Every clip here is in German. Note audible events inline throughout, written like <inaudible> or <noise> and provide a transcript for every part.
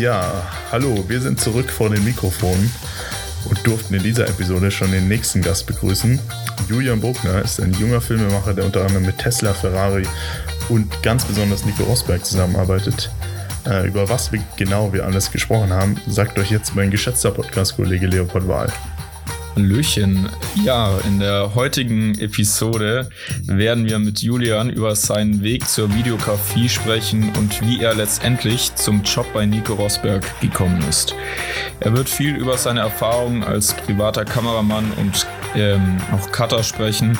Ja, hallo, wir sind zurück vor den Mikrofonen und durften in dieser Episode schon den nächsten Gast begrüßen. Julian Bogner ist ein junger Filmemacher, der unter anderem mit Tesla, Ferrari und ganz besonders Nico Rosberg zusammenarbeitet. Äh, über was wir genau wir alles gesprochen haben, sagt euch jetzt mein geschätzter Podcast-Kollege Leopold Wahl. Hallöchen. Ja, in der heutigen Episode werden wir mit Julian über seinen Weg zur Videografie sprechen und wie er letztendlich zum Job bei Nico Rosberg gekommen ist. Er wird viel über seine Erfahrungen als privater Kameramann und ähm, auch Cutter sprechen,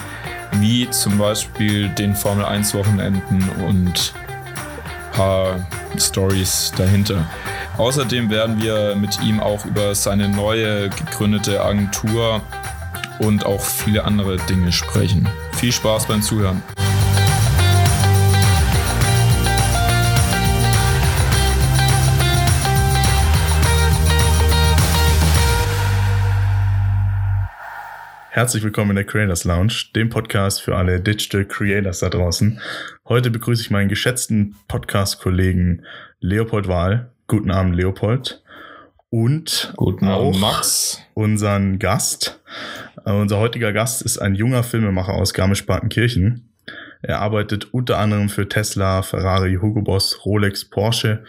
wie zum Beispiel den Formel 1 Wochenenden und ein paar Stories dahinter. Außerdem werden wir mit ihm auch über seine neue gegründete Agentur und auch viele andere Dinge sprechen. Viel Spaß beim Zuhören. Herzlich willkommen in der Creators Lounge, dem Podcast für alle Digital Creators da draußen. Heute begrüße ich meinen geschätzten Podcast-Kollegen Leopold Wahl. Guten Abend, Leopold. Und Guten Abend, Max. Unseren Gast. Uh, unser heutiger Gast ist ein junger Filmemacher aus Garmisch-Partenkirchen. Er arbeitet unter anderem für Tesla, Ferrari, Hugo Boss, Rolex, Porsche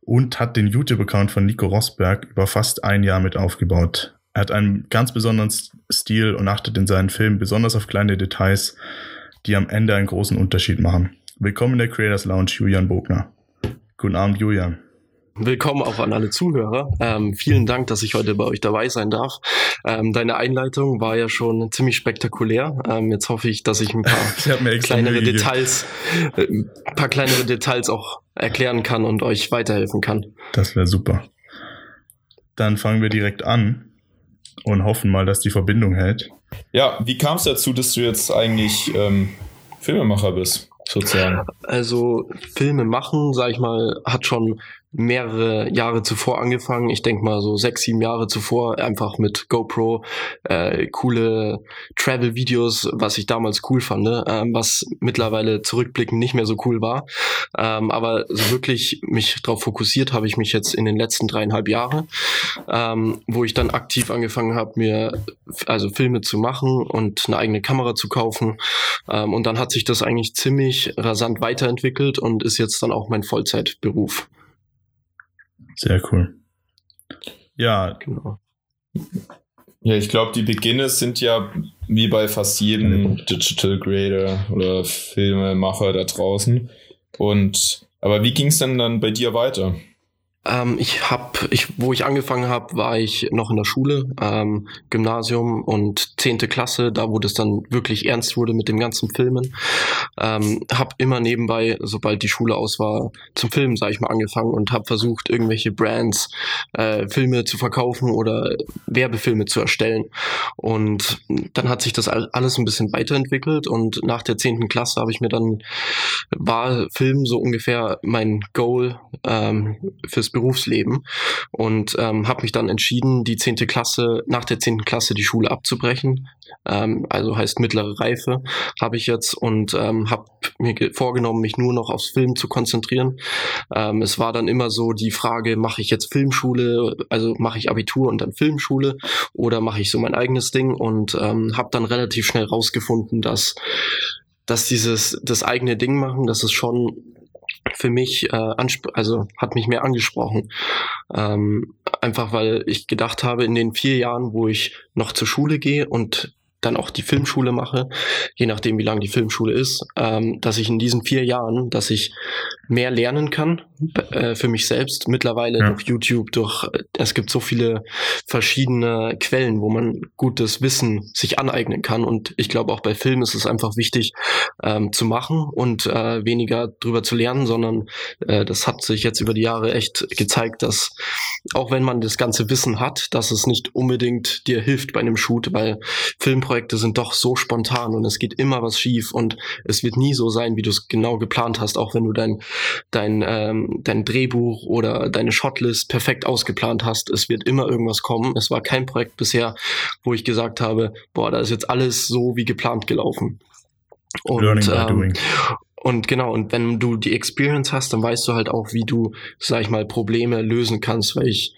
und hat den YouTube-Account von Nico Rosberg über fast ein Jahr mit aufgebaut. Er hat einen ganz besonderen Stil und achtet in seinen Filmen besonders auf kleine Details, die am Ende einen großen Unterschied machen. Willkommen in der Creators Lounge, Julian Bogner. Guten Abend, Julian. Willkommen auch an alle Zuhörer. Ähm, vielen Dank, dass ich heute bei euch dabei sein darf. Ähm, deine Einleitung war ja schon ziemlich spektakulär. Ähm, jetzt hoffe ich, dass ich ein paar <laughs> ich kleinere Details, äh, paar kleinere Details auch erklären kann und euch weiterhelfen kann. Das wäre super. Dann fangen wir direkt an und hoffen mal, dass die Verbindung hält. Ja, wie kam es dazu, dass du jetzt eigentlich ähm, Filmemacher bist? Sozusagen. Also Filme machen, sag ich mal, hat schon mehrere Jahre zuvor angefangen. Ich denke mal so sechs, sieben Jahre zuvor, einfach mit GoPro, äh, coole Travel-Videos, was ich damals cool fand, ne? ähm, was mittlerweile zurückblickend nicht mehr so cool war. Ähm, aber so wirklich mich darauf fokussiert habe ich mich jetzt in den letzten dreieinhalb Jahren, ähm, wo ich dann aktiv angefangen habe, mir also Filme zu machen und eine eigene Kamera zu kaufen. Ähm, und dann hat sich das eigentlich ziemlich rasant weiterentwickelt und ist jetzt dann auch mein Vollzeitberuf. Sehr cool. Ja. Genau. Ja, ich glaube, die Beginne sind ja wie bei fast jedem Digital Creator oder Filmemacher da draußen. Und aber wie ging es denn dann bei dir weiter? Ähm, ich habe, ich, wo ich angefangen habe, war ich noch in der Schule, ähm, Gymnasium und zehnte Klasse, da wo das dann wirklich ernst wurde mit dem ganzen Filmen. Ähm, habe immer nebenbei, sobald die Schule aus war, zum Filmen, sage ich mal, angefangen und habe versucht, irgendwelche Brands äh, Filme zu verkaufen oder Werbefilme zu erstellen. Und dann hat sich das alles ein bisschen weiterentwickelt und nach der zehnten Klasse habe ich mir dann war Film so ungefähr mein Goal ähm, fürs Berufsleben und ähm, habe mich dann entschieden, die zehnte Klasse, nach der zehnten Klasse die Schule abzubrechen. Ähm, also heißt mittlere Reife habe ich jetzt und ähm, habe mir vorgenommen, mich nur noch aufs Film zu konzentrieren. Ähm, es war dann immer so die Frage, mache ich jetzt Filmschule, also mache ich Abitur und dann Filmschule oder mache ich so mein eigenes Ding und ähm, habe dann relativ schnell rausgefunden, dass dass dieses das eigene Ding machen, das ist schon für mich äh, also hat mich mehr angesprochen. Ähm, einfach weil ich gedacht habe, in den vier Jahren, wo ich noch zur Schule gehe und dann auch die Filmschule mache, je nachdem, wie lang die Filmschule ist, ähm, dass ich in diesen vier Jahren, dass ich mehr lernen kann äh, für mich selbst. Mittlerweile ja. durch YouTube, durch es gibt so viele verschiedene Quellen, wo man gutes Wissen sich aneignen kann. Und ich glaube auch bei Filmen ist es einfach wichtig ähm, zu machen und äh, weniger drüber zu lernen, sondern äh, das hat sich jetzt über die Jahre echt gezeigt, dass auch wenn man das ganze Wissen hat, dass es nicht unbedingt dir hilft bei einem Shoot, weil Filmprojekte sind doch so spontan und es geht immer was schief und es wird nie so sein, wie du es genau geplant hast, auch wenn du dein dein, ähm, dein Drehbuch oder deine Shotlist perfekt ausgeplant hast. Es wird immer irgendwas kommen. Es war kein Projekt bisher, wo ich gesagt habe, boah, da ist jetzt alles so wie geplant gelaufen. Und, Learning by ähm, doing. Und genau, und wenn du die Experience hast, dann weißt du halt auch, wie du, sag ich mal, Probleme lösen kannst, weil ich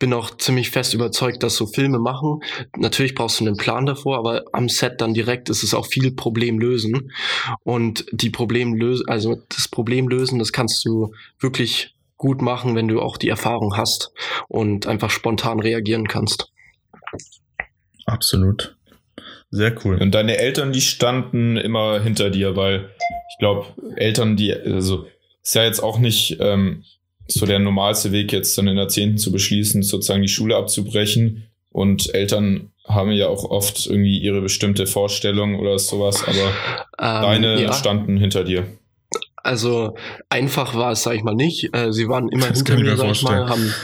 bin auch ziemlich fest überzeugt, dass so Filme machen. Natürlich brauchst du einen Plan davor, aber am Set dann direkt ist es auch viel Problem lösen. Und die Problem lösen, also das Problem lösen, das kannst du wirklich gut machen, wenn du auch die Erfahrung hast und einfach spontan reagieren kannst. Absolut. Sehr cool. Und deine Eltern, die standen immer hinter dir, weil ich glaube, Eltern, die, also ist ja jetzt auch nicht ähm, so der normalste Weg, jetzt dann in der Zehnten zu beschließen, sozusagen die Schule abzubrechen. Und Eltern haben ja auch oft irgendwie ihre bestimmte Vorstellung oder sowas, aber ähm, deine ja. standen hinter dir. Also einfach war es, sag ich mal, nicht. Äh, sie waren immer das hinter mir, sag ich mal, haben,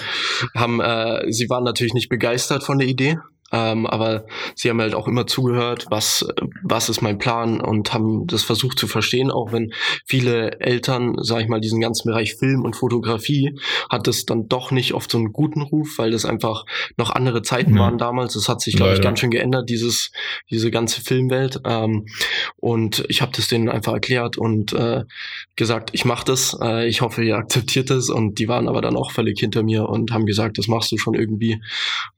haben äh, sie waren natürlich nicht begeistert von der Idee. Ähm, aber sie haben halt auch immer zugehört, was, was ist mein Plan und haben das versucht zu verstehen, auch wenn viele Eltern, sag ich mal, diesen ganzen Bereich Film und Fotografie hat es dann doch nicht oft so einen guten Ruf, weil das einfach noch andere Zeiten ja. waren damals. Es hat sich, glaube ich, ganz schön geändert, dieses, diese ganze Filmwelt. Ähm, und ich habe das denen einfach erklärt und äh, gesagt, ich mache das, äh, ich hoffe, ihr akzeptiert es. Und die waren aber dann auch völlig hinter mir und haben gesagt, das machst du schon irgendwie.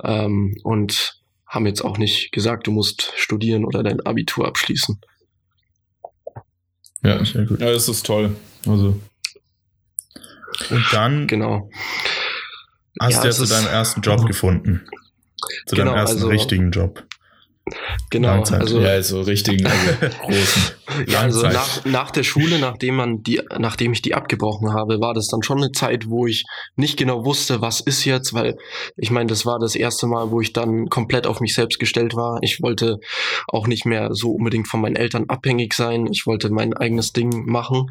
Ähm, und haben jetzt auch nicht gesagt, du musst studieren oder dein Abitur abschließen. Ja, sehr gut. Ja, das ist toll. Also. Und dann genau. hast ja, du jetzt deinen ersten Job gefunden. Zu genau, deinem ersten also, richtigen Job. Genau, Langzeit. also ja, so richtigen also <laughs> großen. ja, also nach, nach der Schule, nachdem man die, nachdem ich die abgebrochen habe, war das dann schon eine Zeit, wo ich nicht genau wusste, was ist jetzt, weil ich meine, das war das erste Mal, wo ich dann komplett auf mich selbst gestellt war. Ich wollte auch nicht mehr so unbedingt von meinen Eltern abhängig sein. Ich wollte mein eigenes Ding machen.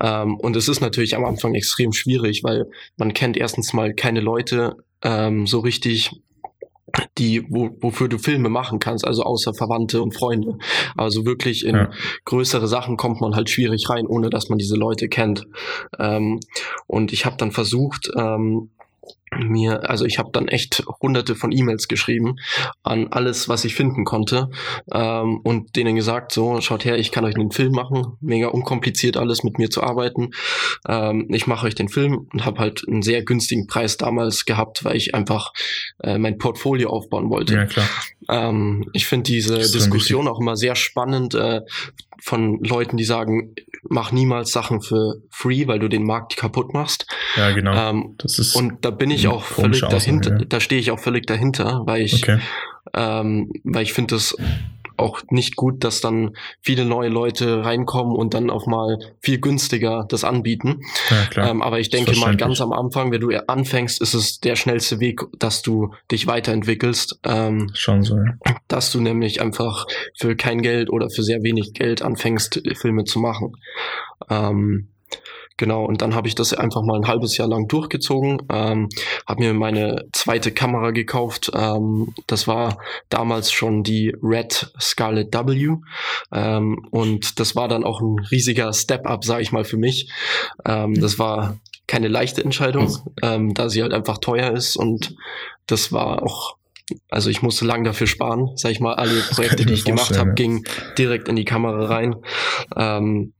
Ähm, und es ist natürlich am Anfang extrem schwierig, weil man kennt erstens mal keine Leute ähm, so richtig die, wo, wofür du Filme machen kannst, also außer Verwandte und Freunde. Also wirklich in ja. größere Sachen kommt man halt schwierig rein, ohne dass man diese Leute kennt. Ähm, und ich habe dann versucht, ähm, mir, also ich habe dann echt hunderte von E-Mails geschrieben an alles, was ich finden konnte ähm, und denen gesagt, so, schaut her, ich kann euch einen Film machen, mega unkompliziert alles mit mir zu arbeiten. Ähm, ich mache euch den Film und habe halt einen sehr günstigen Preis damals gehabt, weil ich einfach äh, mein Portfolio aufbauen wollte. Ja, klar. Ähm, ich finde diese Diskussion auch immer sehr spannend äh, von Leuten, die sagen, mach niemals Sachen für free, weil du den Markt kaputt machst. Ja, genau. Ähm, das ist und da bin ich auch völlig dahinter, ja. da stehe ich auch völlig dahinter, weil ich, okay. ähm, weil ich finde das auch nicht gut, dass dann viele neue Leute reinkommen und dann auch mal viel günstiger das anbieten. Ja. Ähm, aber ich denke mal ganz am Anfang, wenn du anfängst, ist es der schnellste Weg, dass du dich weiterentwickelst. Ähm, Schon so, ja. Dass du nämlich einfach für kein Geld oder für sehr wenig Geld anfängst, Filme zu machen. Ähm, Genau, und dann habe ich das einfach mal ein halbes Jahr lang durchgezogen, ähm, habe mir meine zweite Kamera gekauft. Ähm, das war damals schon die Red Scarlet W. Ähm, und das war dann auch ein riesiger Step-up, sage ich mal, für mich. Ähm, das war keine leichte Entscheidung, ähm, da sie halt einfach teuer ist und das war auch also ich musste lang dafür sparen, sag ich mal, alle Projekte, <laughs> die ich gemacht habe, gingen direkt in die Kamera rein. Ähm,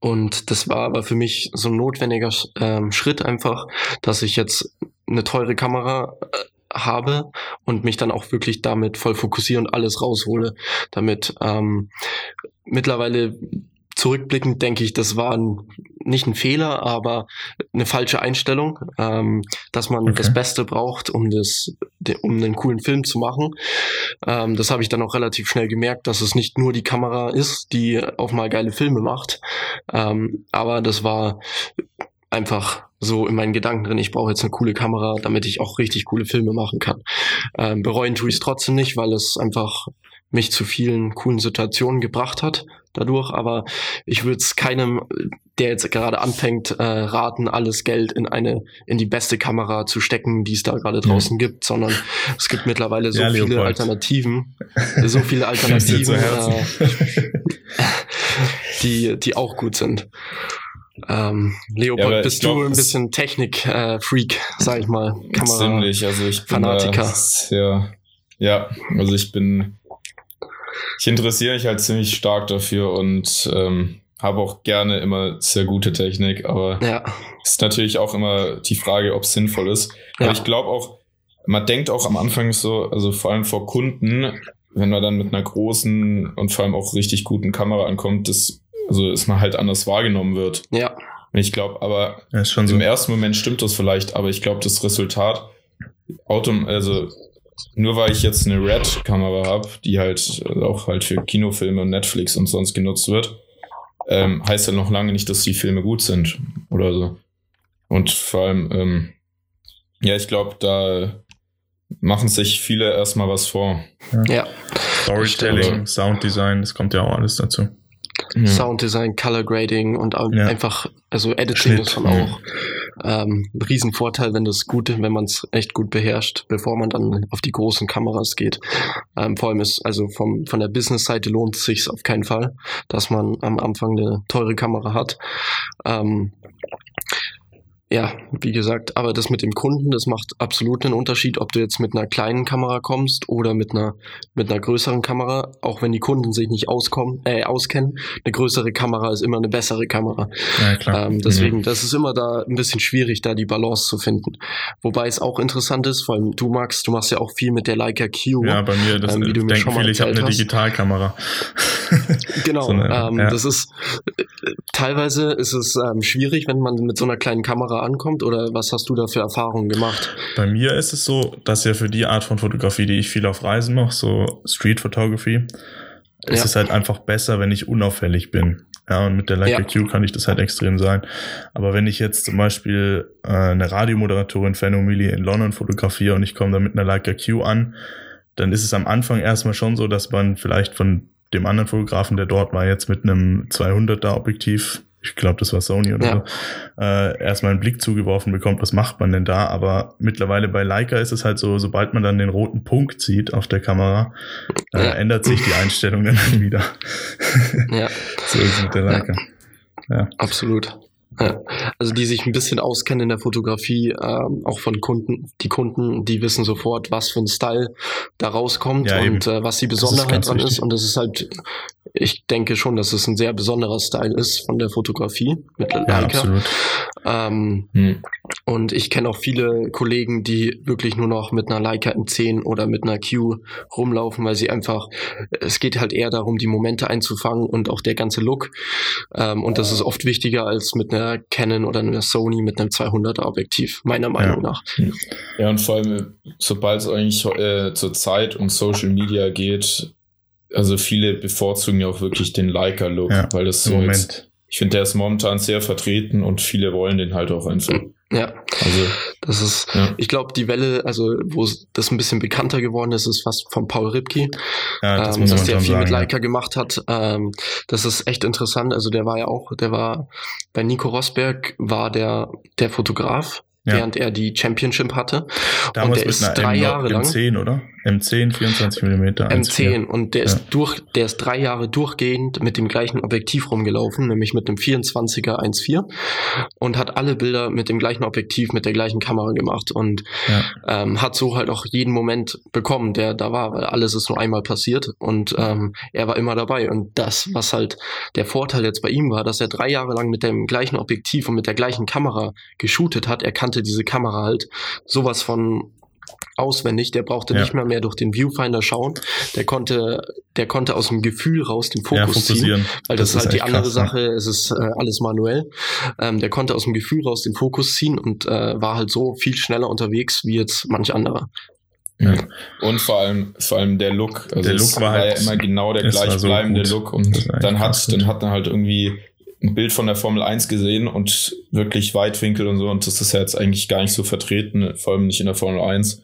und das war aber für mich so ein notwendiger ähm, Schritt einfach, dass ich jetzt eine teure Kamera äh, habe und mich dann auch wirklich damit voll fokussiere und alles raushole. Damit ähm, mittlerweile zurückblickend denke ich, das war ein, nicht ein Fehler, aber eine falsche Einstellung, ähm, dass man okay. das Beste braucht, um das, um einen coolen Film zu machen. Ähm, das habe ich dann auch relativ schnell gemerkt, dass es nicht nur die Kamera ist, die auch mal geile Filme macht, Ähm, aber das war einfach so in meinen Gedanken drin, ich brauche jetzt eine coole Kamera, damit ich auch richtig coole Filme machen kann. Ähm, bereuen tue ich es trotzdem nicht, weil es einfach mich zu vielen coolen Situationen gebracht hat dadurch, aber ich würde es keinem, der jetzt gerade anfängt, äh, raten, alles Geld in eine, in die beste Kamera zu stecken, die es da gerade draußen ja. gibt, sondern es gibt mittlerweile so ja, viele. Alternativen, <laughs> so viele Alternativen, äh, <laughs> die, die auch gut sind. Ähm, Leopold, ja, bist glaub, du ein bisschen Technik-Freak, äh, sag ich mal. Kamera ziemlich, also ich bin Fanatiker. Da, ja, ja, also ich bin ich interessiere mich halt ziemlich stark dafür und ähm, habe auch gerne immer sehr gute Technik, aber ja. ist natürlich auch immer die Frage, ob es sinnvoll ist. Ja. Aber ich glaube auch, man denkt auch am Anfang so, also vor allem vor Kunden, wenn man dann mit einer großen und vor allem auch richtig guten Kamera ankommt, dass, also dass man halt anders wahrgenommen wird. Ja. Ich glaube, aber ja, im so. ersten Moment stimmt das vielleicht, aber ich glaube, das Resultat, Autom also nur weil ich jetzt eine Red-Kamera habe, die halt auch halt für Kinofilme und Netflix und sonst genutzt wird, ähm, heißt ja noch lange nicht, dass die Filme gut sind oder so. Und vor allem, ähm, ja, ich glaube, da machen sich viele erstmal was vor. Ja. ja. Storytelling, Sounddesign, das kommt ja auch alles dazu. Ja. Sounddesign, Color Grading und ja. einfach, also Editing Schnitt, ist dann auch ähm, Riesenvorteil, wenn das gut, wenn man es echt gut beherrscht, bevor man dann auf die großen Kameras geht. Ähm, vor allem ist, also vom, von der Business-Seite lohnt es sich auf keinen Fall, dass man am Anfang eine teure Kamera hat. Ähm, ja, wie gesagt, aber das mit dem Kunden, das macht absolut einen Unterschied, ob du jetzt mit einer kleinen Kamera kommst oder mit einer mit einer größeren Kamera, auch wenn die Kunden sich nicht auskommen, äh, auskennen. Eine größere Kamera ist immer eine bessere Kamera. Ja, klar. Ähm, deswegen, mhm. das ist immer da ein bisschen schwierig, da die Balance zu finden. Wobei es auch interessant ist, vor allem du Max, du machst ja auch viel mit der Leica Q. Ja, bei mir, das ähm, wie du mir schon mal viele, ich habe eine Digitalkamera. <laughs> genau, so eine, ähm, ja. das ist äh, teilweise ist es ähm, schwierig, wenn man mit so einer kleinen Kamera ankommt oder was hast du da für Erfahrungen gemacht? Bei mir ist es so, dass ja für die Art von Fotografie, die ich viel auf Reisen mache, so Street Photography, ja. ist es halt einfach besser, wenn ich unauffällig bin. Ja, und mit der Leica ja. Q kann ich das halt extrem sein. Aber wenn ich jetzt zum Beispiel äh, eine Radiomoderatorin Phenomili in London fotografiere und ich komme dann mit einer Leica Q an, dann ist es am Anfang erstmal schon so, dass man vielleicht von dem anderen Fotografen, der dort war, jetzt mit einem 200er Objektiv ich glaube, das war Sony oder ja. so, äh, erstmal einen Blick zugeworfen bekommt, was macht man denn da? Aber mittlerweile bei Leica ist es halt so, sobald man dann den roten Punkt sieht auf der Kamera, äh, ja. ändert sich die Einstellung dann <laughs> wieder. ja. so ist es mit der Leica. Ja. ja. Absolut. Also die sich ein bisschen auskennen in der Fotografie, ähm, auch von Kunden, die Kunden, die wissen sofort, was für ein Style da rauskommt ja, und äh, was die Besonderheit dran ist. Und das ist halt, ich denke schon, dass es ein sehr besonderer Style ist von der Fotografie mit Leica. Ja, absolut. Ähm, hm. Und ich kenne auch viele Kollegen, die wirklich nur noch mit einer Leica M10 oder mit einer Q rumlaufen, weil sie einfach, es geht halt eher darum, die Momente einzufangen und auch der ganze Look. Ähm, und das ist oft wichtiger als mit einer Canon oder einer Sony mit einem 200er Objektiv, meiner Meinung ja. nach. Ja, und vor allem, sobald es eigentlich äh, zur Zeit und Social Media geht, also viele bevorzugen ja auch wirklich den Leica-Look, ja, weil das so Moment. Jetzt, ich finde, der ist momentan sehr vertreten und viele wollen den halt auch einfach. Ja, also das ist, ja. ich glaube, die Welle, also wo das ein bisschen bekannter geworden ist, ist fast von Paul Ripke, ja, das ähm, dass der viel sagen, mit Leica ja. gemacht hat. Ähm, das ist echt interessant. Also der war ja auch, der war bei Nico Rosberg war der der Fotograf ja. während er die Championship hatte. Damals und der ist drei M Jahre lang. M10, oder? M10, 24 mm. M10 und der ja. ist durch, der ist drei Jahre durchgehend mit dem gleichen Objektiv rumgelaufen, nämlich mit einem 24er 1.4 und hat alle Bilder mit dem gleichen Objektiv, mit der gleichen Kamera gemacht und ja. ähm, hat so halt auch jeden Moment bekommen, der da war, weil alles ist nur einmal passiert und ähm, er war immer dabei und das, was halt der Vorteil jetzt bei ihm war, dass er drei Jahre lang mit dem gleichen Objektiv und mit der gleichen Kamera geshootet hat, er kannte diese Kamera halt sowas von auswendig. Der brauchte ja. nicht mehr mehr durch den Viewfinder schauen. Der konnte, der konnte aus dem Gefühl raus den Fokus ja, ziehen, weil das, das ist halt die andere krass, ne? Sache. Es ist äh, alles manuell. Ähm, der konnte aus dem Gefühl raus den Fokus ziehen und äh, war halt so viel schneller unterwegs wie jetzt manch anderer. Ja. Und vor allem, vor allem der Look. Also der Look war, halt, war ja immer genau der gleichbleibende so Look. Und dann hat, dann hat er halt irgendwie ein Bild von der Formel 1 gesehen und wirklich Weitwinkel und so. Und das ist ja jetzt eigentlich gar nicht so vertreten, vor allem nicht in der Formel 1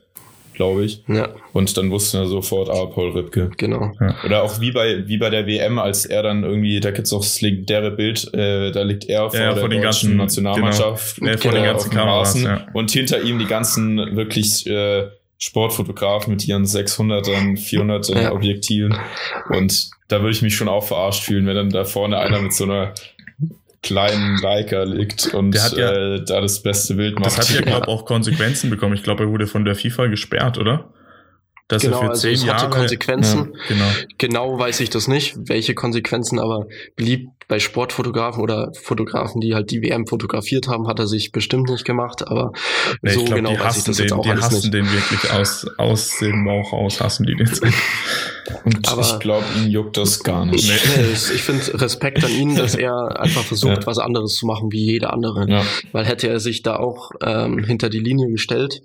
glaube ich. Ja. Und dann wussten wir sofort, ah, Paul Ripke. Genau. Ja. Oder auch wie bei, wie bei der WM, als er dann irgendwie, da gibt's auch das legendäre Bild, äh, da liegt er vor Ja, der vor den deutschen ganzen- Nationalmannschaft genau. Ja, vor den äh, ganzen Kameras, ja. und hinter ihm die ganzen wirklich äh, Sportfotografen mit ihren 600ern, 400 Ja. Objektiven. Und da würde ich mich schon auch verarscht fühlen, wenn dann da vorne einer mit so einer kleinen Leica liegt und Der hat ja- äh, da das beste Bild macht. Das hat ja, glaube ich, auch Konsequenzen bekommen. Ich glaube, er wurde von der FIFA gesperrt, oder? Dass Genau, er für also zehn es hatte Jahre. Konsequenzen. Ja, genau. Genau weiß ich das nicht, welche Konsequenzen, aber beliebt bei Sportfotografen oder Fotografen, die halt die WM fotografiert haben, hat er sich bestimmt nicht gemacht, aber Nee, so ich glaube, genau die weiß ich hassen das den, jetzt auch die alles hassen nicht. den wirklich aus, aus dem Bauch raus, hassen die den. Und Aber- ich glaube, ihn juckt das gar nicht. Nee, es- ich finde Respekt an ihn, dass er <laughs> einfach versucht, Ja. was anderes zu machen wie jeder andere. Ja. Weil hätte er sich da auch ähm, hinter die Linie gestellt,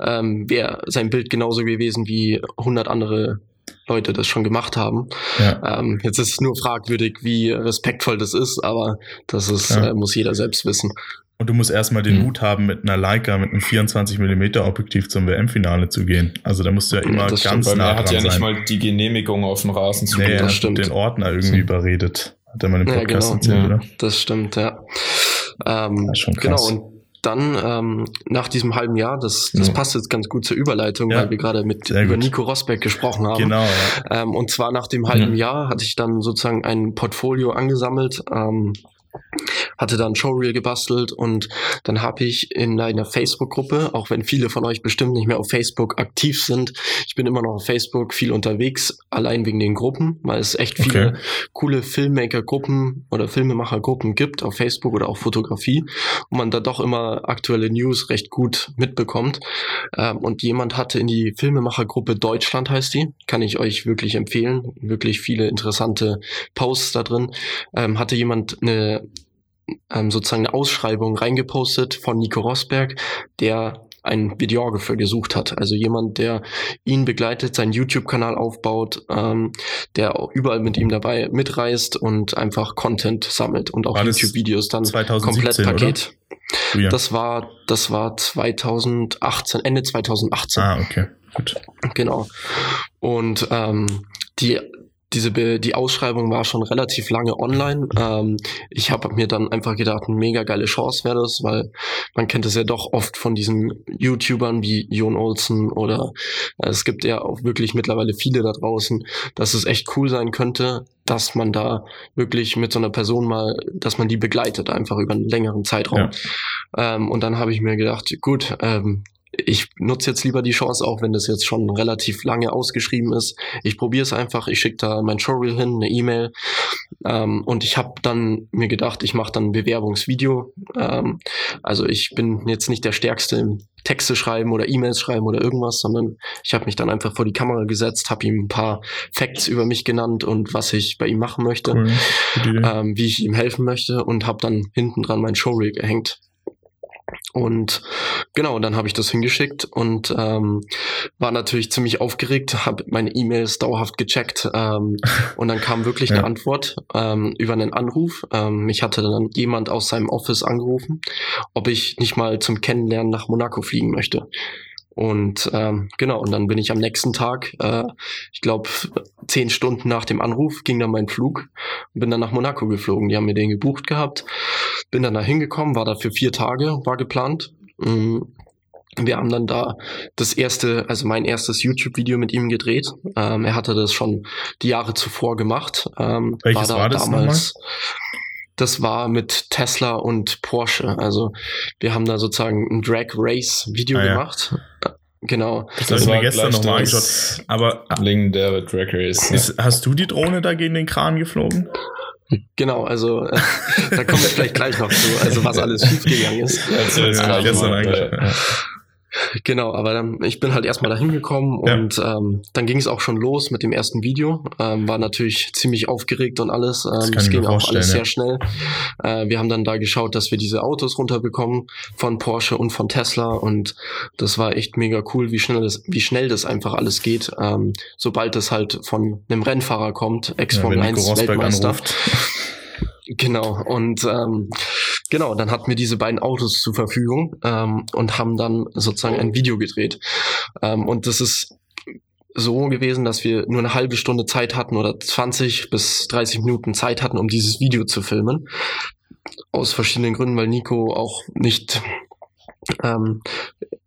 ähm, wäre sein Bild genauso gewesen wie 100 andere Leute das schon gemacht haben. Ja. Ähm, jetzt ist es nur fragwürdig, wie respektvoll das ist, aber das ist, Ja. äh, muss jeder selbst wissen. Und du musst erstmal den Mhm. Mut haben, mit einer Leica mit einem 24 mm Objektiv zum WM-Finale zu gehen. Also da musst du ja Ja, immer das stimmt, ganz Weil nah er hat dran ja nicht sein. mal die Genehmigung auf den Rasen zu nee, gehen. stimmt. den Ordner irgendwie überredet. Hat er mal im Ja, Podcast genau. erzählt, Ja. oder? Das stimmt, ja. Ähm, Das ist schon genau, krass. und dann ähm, nach diesem halben Jahr, das, das Ja. passt jetzt ganz gut zur Überleitung, Ja. weil wir gerade mit Sehr über gut. Nico Rosberg gesprochen haben. Genau, ja. Ähm, und zwar nach dem halben Jahr hatte ich dann sozusagen ein Portfolio angesammelt, ähm, hatte dann ein Showreel gebastelt und dann habe ich in einer Facebook-Gruppe, auch wenn viele von euch bestimmt nicht mehr auf Facebook aktiv sind, ich bin immer noch auf Facebook viel unterwegs, allein wegen den Gruppen, weil es echt viele Okay. coole Filmmaker-Gruppen oder Filmemacher-Gruppen gibt auf Facebook oder auch Fotografie und man da doch immer aktuelle News recht gut mitbekommt. Ähm, und jemand hatte in die Filmemacher-Gruppe Deutschland heißt die, kann ich euch wirklich empfehlen, wirklich viele interessante Posts da drin, ähm, hatte jemand eine ähm, sozusagen eine Ausschreibung reingepostet von Nico Rosberg, der einen Videographer gesucht hat. Also jemand, der ihn begleitet, seinen YouTube-Kanal aufbaut, ähm, der überall mit ihm dabei mitreist und einfach Content sammelt und auch YouTube-Videos dann 2017, komplett Paket. Du, ja. Das war, das war 2018, Ende 2018. ah, okay. Gut. Genau. Und ähm, die diese Be die Ausschreibung war schon relativ lange online. Ähm, ich habe mir dann einfach gedacht, eine mega geile Chance wäre das, weil man kennt es ja doch oft von diesen YouTubern wie Jon Olsen oder äh, es gibt ja auch wirklich mittlerweile viele da draußen, dass es echt cool sein könnte, dass man da wirklich mit so einer Person mal, dass man die begleitet, einfach über einen längeren Zeitraum. Ähm, und dann habe ich mir gedacht, gut, ähm, ich nutze jetzt lieber die Chance, auch wenn das jetzt schon relativ lange ausgeschrieben ist. Ich probiere es einfach, ich schicke da mein Showreel hin, eine E-Mail. Ähm, und ich habe dann mir gedacht, ich mache dann ein Bewerbungsvideo. Ähm, also ich bin jetzt nicht der Stärkste im Texte schreiben oder E-Mails schreiben oder irgendwas, sondern ich habe mich dann einfach vor die Kamera gesetzt, habe ihm ein paar Facts über mich genannt und was ich bei ihm machen möchte, Cool. Ähm, wie ich ihm helfen möchte und habe dann hinten dran mein Showreel gehängt. Und genau, dann habe ich das hingeschickt und ähm, war natürlich ziemlich aufgeregt, habe meine E-Mails dauerhaft gecheckt ähm, <laughs> und dann kam wirklich eine Ja. Antwort ähm, über einen Anruf. Ähm, mich hatte dann jemand aus seinem Office angerufen, ob ich nicht mal zum Kennenlernen nach Monaco fliegen möchte. Und ähm, genau, und dann bin ich am nächsten Tag, äh, ich glaube, zehn Stunden nach dem Anruf ging dann mein Flug und bin dann nach Monaco geflogen. Die haben mir den gebucht gehabt, bin dann da hingekommen, war da für vier Tage, war geplant. Mm, Wir haben dann da das erste, also mein erstes YouTube-Video mit ihm gedreht. Ähm, er hatte das schon die Jahre zuvor gemacht. Ähm, Welches da war das Das war mit Tesla und Porsche. Also wir haben da sozusagen ein Drag Race Video Ah, ja. gemacht. Genau. Das habe ich mir war gestern nochmal das angeschaut. Aber Legendäre Drag Race. ist, hast du die Drohne da gegen den Kran geflogen? Genau, also äh, da komme ich vielleicht gleich noch zu, also was <laughs> alles schiefgegangen ist. Erzähl es Ja, gleich gestern mal. Ja. Genau, aber dann, ich bin halt erstmal da hingekommen Ja. und ähm, dann ging es auch schon los mit dem ersten Video. Ähm, war natürlich ziemlich aufgeregt und alles. Ähm, es ging auch alles ja. sehr schnell. Äh, wir haben dann da geschaut, dass wir diese Autos runterbekommen von Porsche und von Tesla und das war echt mega cool, wie schnell das, wie schnell das einfach alles geht. Ähm, sobald es halt von einem Rennfahrer kommt, Ja, Ex-Formel Nico 1 Rosberg Weltmeister. anruft. Genau, und ähm, genau, dann hatten wir diese beiden Autos zur Verfügung ähm, und haben dann sozusagen ein Video gedreht. Ähm, und das ist so gewesen, dass wir nur eine halbe Stunde Zeit hatten oder 20 bis 30 Minuten Zeit hatten, um dieses Video zu filmen. Aus verschiedenen Gründen, weil Nico auch nicht ähm,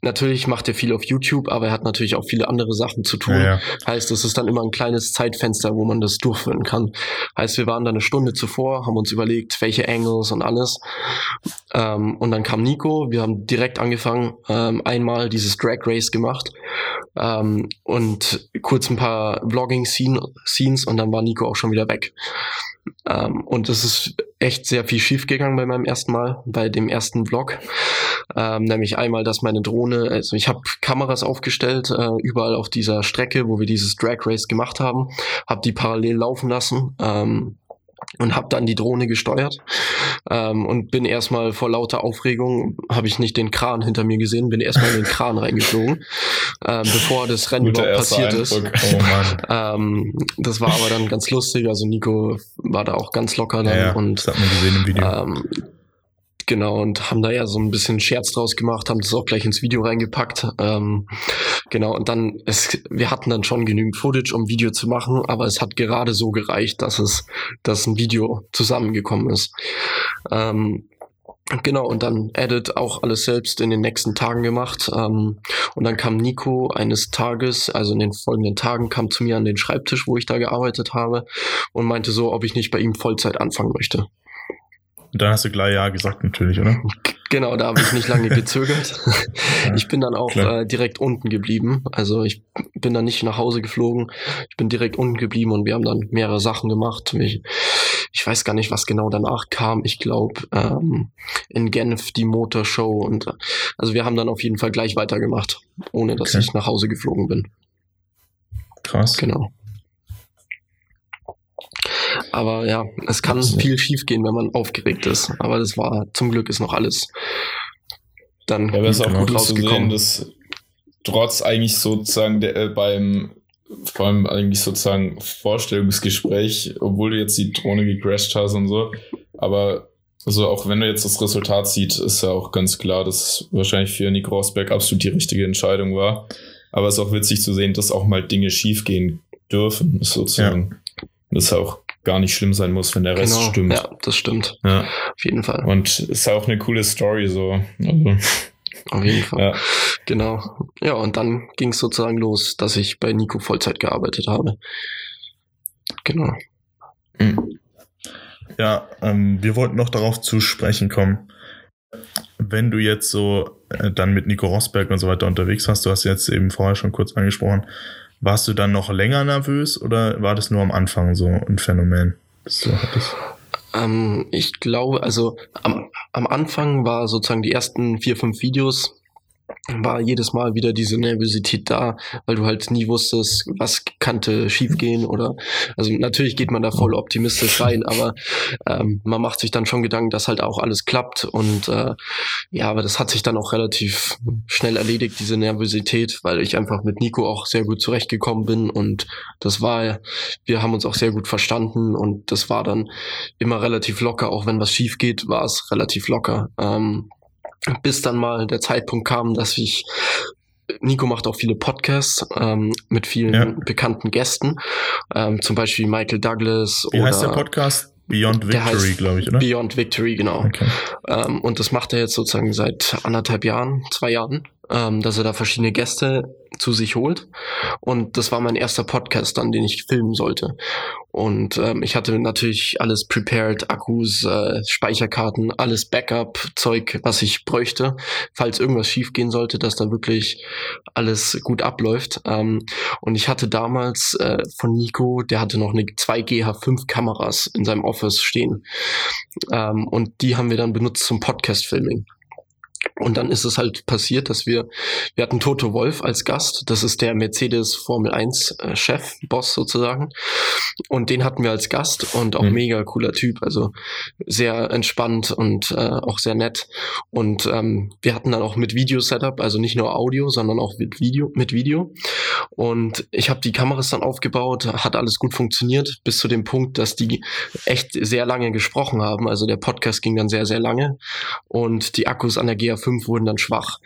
natürlich macht er viel auf YouTube, aber er hat natürlich auch viele andere Sachen zu tun. Ja, ja. Heißt, es ist dann immer ein kleines Zeitfenster, wo man das durchführen kann. Heißt, wir waren dann eine Stunde zuvor, haben uns überlegt, welche Angles und alles. Ähm, und dann kam Nico, wir haben direkt angefangen, ähm, einmal dieses Drag Race gemacht ähm, und kurz ein paar Vlogging-Scenes und dann war Nico auch schon wieder weg. Ähm, und es ist echt sehr viel schief gegangen bei meinem ersten Mal, bei dem ersten Vlog. Ähm, nämlich einmal, dass meine Drohne, also ich habe Kameras aufgestellt, äh, überall auf dieser Strecke, wo wir dieses Drag Race gemacht haben, habe die parallel laufen lassen. Ähm, und habe dann die Drohne gesteuert ähm, und bin erstmal vor lauter Aufregung, habe ich nicht den Kran hinter mir gesehen, bin erstmal in den Kran reingeflogen, ähm, bevor das Rennen überhaupt passiert Eindruck. ist. Oh ähm, das war aber dann ganz lustig, also Nico war da auch ganz locker dann ja, ja, und das hat man gesehen im Video. Ähm, Genau, und haben da ja so ein bisschen Scherz draus gemacht, haben das auch gleich ins Video reingepackt. Ähm, genau, und dann, es, wir hatten dann schon genügend Footage, um Video zu machen, aber es hat gerade so gereicht, dass es, dass ein Video zusammengekommen ist. Ähm, Genau, und dann Edit auch alles selbst in den nächsten Tagen gemacht. Ähm, und dann kam Nico eines Tages, also in den folgenden Tagen, kam zu mir an den Schreibtisch, wo ich da gearbeitet habe und meinte so, ob ich nicht bei ihm Vollzeit anfangen möchte. Und dann hast du gleich Ja gesagt, natürlich, oder? Genau, da habe ich nicht lange <laughs> gezögert. ich bin dann auch äh, direkt unten geblieben. Also ich bin dann nicht nach Hause geflogen. Ich bin direkt unten geblieben und wir haben dann mehrere Sachen gemacht. Ich, ich weiß gar nicht, was genau danach kam. Ich glaube, ähm, in Genf die Motorshow und also wir haben dann auf jeden Fall gleich weitergemacht, ohne dass okay. ich nach Hause geflogen bin. Krass. Genau. Aber ja, es kann viel schief gehen, wenn man aufgeregt ist. Aber das war zum Glück ist noch alles dann ja, aber es ist auch gut rausgekommen. Zu sehen, dass trotz eigentlich sozusagen der, äh, beim vor allem eigentlich sozusagen Vorstellungsgespräch, obwohl du jetzt die Drohne gecrashed hast und so, aber also auch wenn du jetzt das Resultat siehst, ist ja auch ganz klar, dass wahrscheinlich für Nico Rosberg absolut die richtige Entscheidung war. Aber es ist auch witzig zu sehen, dass auch mal Dinge schiefgehen dürfen, sozusagen. Ja. Das ist auch gar nicht schlimm sein muss, wenn der Rest genau, stimmt. Ja, das stimmt. Ja. Auf jeden Fall. Und ist auch eine coole Story so. Also. Auf jeden Fall. Ja. Genau. Ja, und dann ging es sozusagen los, dass ich bei Nico Vollzeit gearbeitet habe. Genau. Mhm. Ja, ähm, wir wollten noch darauf zu sprechen kommen. Wenn du jetzt so äh, dann mit Nico Rosberg und so weiter unterwegs warst, du hast jetzt eben vorher schon kurz angesprochen, warst du dann noch länger nervös oder war das nur am Anfang so ein Phänomen, hattest? Ähm, ich glaube, also am, am Anfang war sozusagen die ersten vier, fünf Videos war jedes Mal wieder diese Nervosität da, weil du halt nie wusstest, was kannte schiefgehen oder also natürlich geht man da voll optimistisch rein, aber ähm, man macht sich dann schon Gedanken, dass halt auch alles klappt und äh, ja, aber das hat sich dann auch relativ schnell erledigt, diese Nervosität, weil ich einfach mit Nico auch sehr gut zurechtgekommen bin und das war, wir haben uns auch sehr gut verstanden und das war dann immer relativ locker, auch wenn was schief geht, war es relativ locker. Ähm, bis dann mal der Zeitpunkt kam, dass ich Nico macht auch viele Podcasts ähm, mit vielen ja. bekannten Gästen, ähm, zum Beispiel Michael Douglas. Wie oder heißt der Podcast? Beyond Victory, glaube ich, oder? Beyond Victory, genau. Okay. Ähm, und das macht er jetzt sozusagen seit anderthalb Jahren, zwei Jahren ähm, dass er da verschiedene Gäste zu sich holt. Und das war mein erster Podcast dann, den ich filmen sollte. Und ähm, ich hatte natürlich alles prepared, Akkus, äh, Speicherkarten, alles Backup-Zeug, was ich bräuchte, falls irgendwas schiefgehen sollte, dass da wirklich alles gut abläuft. Ähm, und ich hatte damals äh, von Nico, der hatte noch eine 2 GH5 Kameras in seinem Office stehen. Ähm, und die haben wir dann benutzt zum Podcast-Filming. Und dann ist es halt passiert, dass wir, wir hatten Toto Wolf als Gast. Das ist der Mercedes Formel 1 äh, Chef, Boss sozusagen. Und den hatten wir als Gast und auch mhm. mega cooler Typ. Also sehr entspannt und äh, auch sehr nett. Und ähm, wir hatten dann auch mit Video-Setup, also nicht nur Audio, sondern auch mit Video, mit Video. Und ich habe die Kameras dann aufgebaut, hat alles gut funktioniert, bis zu dem Punkt, dass die echt sehr lange gesprochen haben. Also der Podcast ging dann sehr, sehr lange. Und die Akkus an der GA5 wurden dann schwach.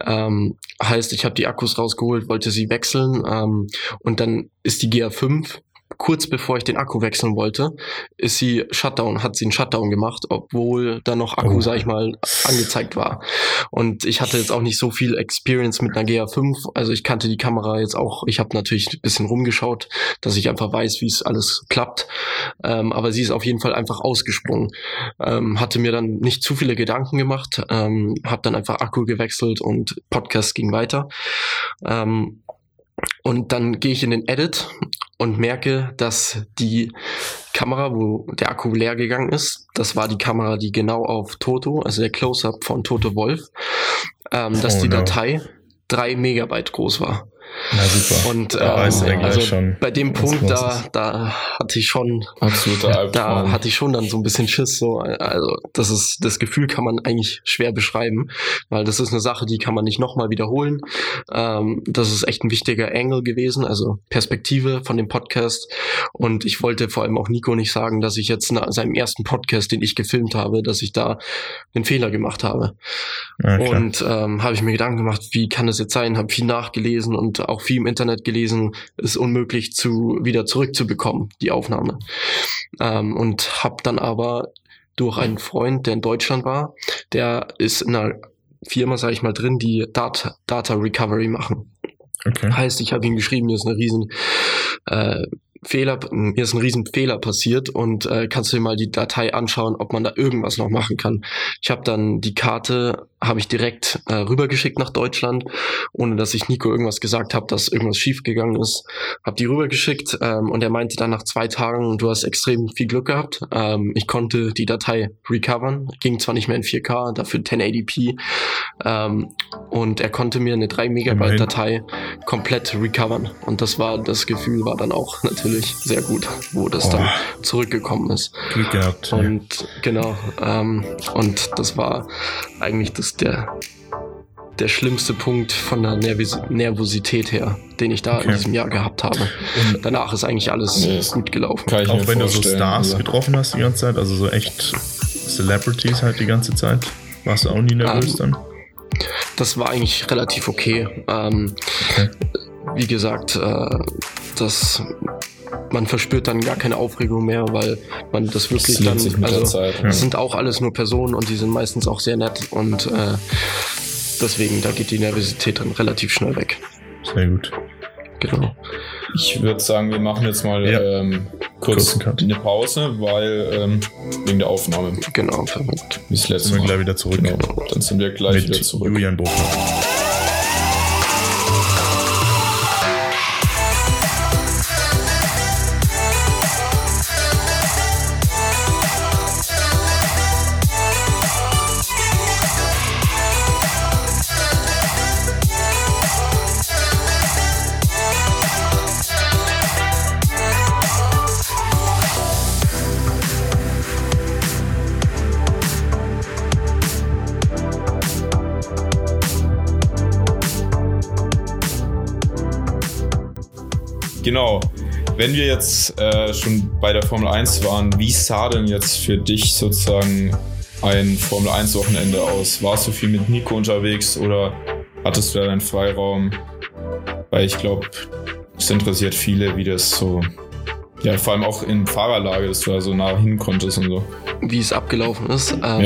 Ähm, heißt, ich habe die Akkus rausgeholt, wollte sie wechseln ähm, und dann ist die GA5 kurz bevor ich den Akku wechseln wollte, ist sie Shutdown, hat sie einen Shutdown gemacht, obwohl da noch Akku, oh. sag ich mal, angezeigt war. Und ich hatte jetzt auch nicht so viel Experience mit einer GA5, also ich kannte die Kamera jetzt auch, ich habe natürlich ein bisschen rumgeschaut, dass ich einfach weiß, wie es alles klappt. Ähm, aber sie ist auf jeden Fall einfach ausgesprungen. Ähm, hatte mir dann nicht zu viele Gedanken gemacht, ähm, habe dann einfach Akku gewechselt und Podcast ging weiter. Ähm, und dann gehe ich in den Edit und merke, dass die Kamera, wo der Akku leer gegangen ist, das war die Kamera, die genau auf Toto, also der Close-up von Toto Wolf, ähm, dass oh, die Datei drei Megabyte groß war. Na super. Und äh, also schon, bei dem Punkt, da, da hatte ich schon, Absoluter da hatte ich schon dann so ein bisschen Schiss. So, also das ist, das Gefühl kann man eigentlich schwer beschreiben, weil das ist eine Sache, die kann man nicht nochmal wiederholen. Ähm, das ist echt ein wichtiger Angle gewesen, also Perspektive von dem Podcast. Und ich wollte vor allem auch Nico nicht sagen, dass ich jetzt nach seinem ersten Podcast, den ich gefilmt habe, dass ich da einen Fehler gemacht habe. Ja, und ähm, habe ich mir Gedanken gemacht, wie kann das jetzt sein? Habe viel nachgelesen und auch viel im Internet gelesen, ist unmöglich zu wieder zurückzubekommen, die Aufnahme. Ähm, und habe dann aber durch einen Freund, der in Deutschland war, der ist in einer Firma, sage ich mal, drin, die Data, Data Recovery machen. Okay. Heißt, ich habe ihm geschrieben, hier ist eine riesen äh, Fehler, mir ist ein riesen Fehler passiert und äh, kannst du dir mal die Datei anschauen, ob man da irgendwas noch machen kann. Ich habe dann die Karte habe ich direkt äh, rübergeschickt nach Deutschland, ohne dass ich Nico irgendwas gesagt habe, dass irgendwas schiefgegangen ist. Hab die rübergeschickt ähm, und er meinte dann nach zwei Tagen, du hast extrem viel Glück gehabt. Ähm, ich konnte die Datei recovern, ging zwar nicht mehr in 4K, dafür 1080p ähm, und er konnte mir eine 3 Megabyte Datei komplett recovern und das war, das Gefühl war dann auch natürlich sehr gut, wo das oh. dann zurückgekommen ist. Glück gehabt. Und ja. genau, ähm, und das war eigentlich das der, der schlimmste Punkt von der Nervis Nervosität her, den ich da okay. in diesem Jahr gehabt habe. Und Danach ist eigentlich alles nee, gut gelaufen. Auch wenn du so Stars ja. getroffen hast die ganze Zeit, also so echt Celebrities halt die ganze Zeit, warst du auch nie nervös um, ähm, dann? Das war eigentlich relativ okay. Ähm, okay. Wie gesagt, äh, das man verspürt dann gar keine Aufregung mehr, weil man das wirklich das dann, also Zeit, ja. sind auch alles nur Personen und die sind meistens auch sehr nett und äh, deswegen, da geht die Nervosität dann relativ schnell weg. Sehr gut. Genau. Ich würde sagen, wir machen jetzt mal ja. ähm, kurz eine Pause, weil ähm, wegen der Aufnahme. Genau, verrückt. Bis letztes Mal. gleich wieder zurück. Genau. Dann sind wir gleich Mit wieder zurück. Julian Buchmann. Wenn wir jetzt äh, schon bei der Formel 1 waren, wie sah denn jetzt für dich sozusagen ein Formel 1 Wochenende aus? Warst du viel mit Nico unterwegs oder hattest du da deinen Freiraum? Weil ich glaube, es interessiert viele, wie das so, ja, vor allem auch in Fahrerlage, dass du da so nah hin konntest und so wie es abgelaufen ist. Ähm, ja.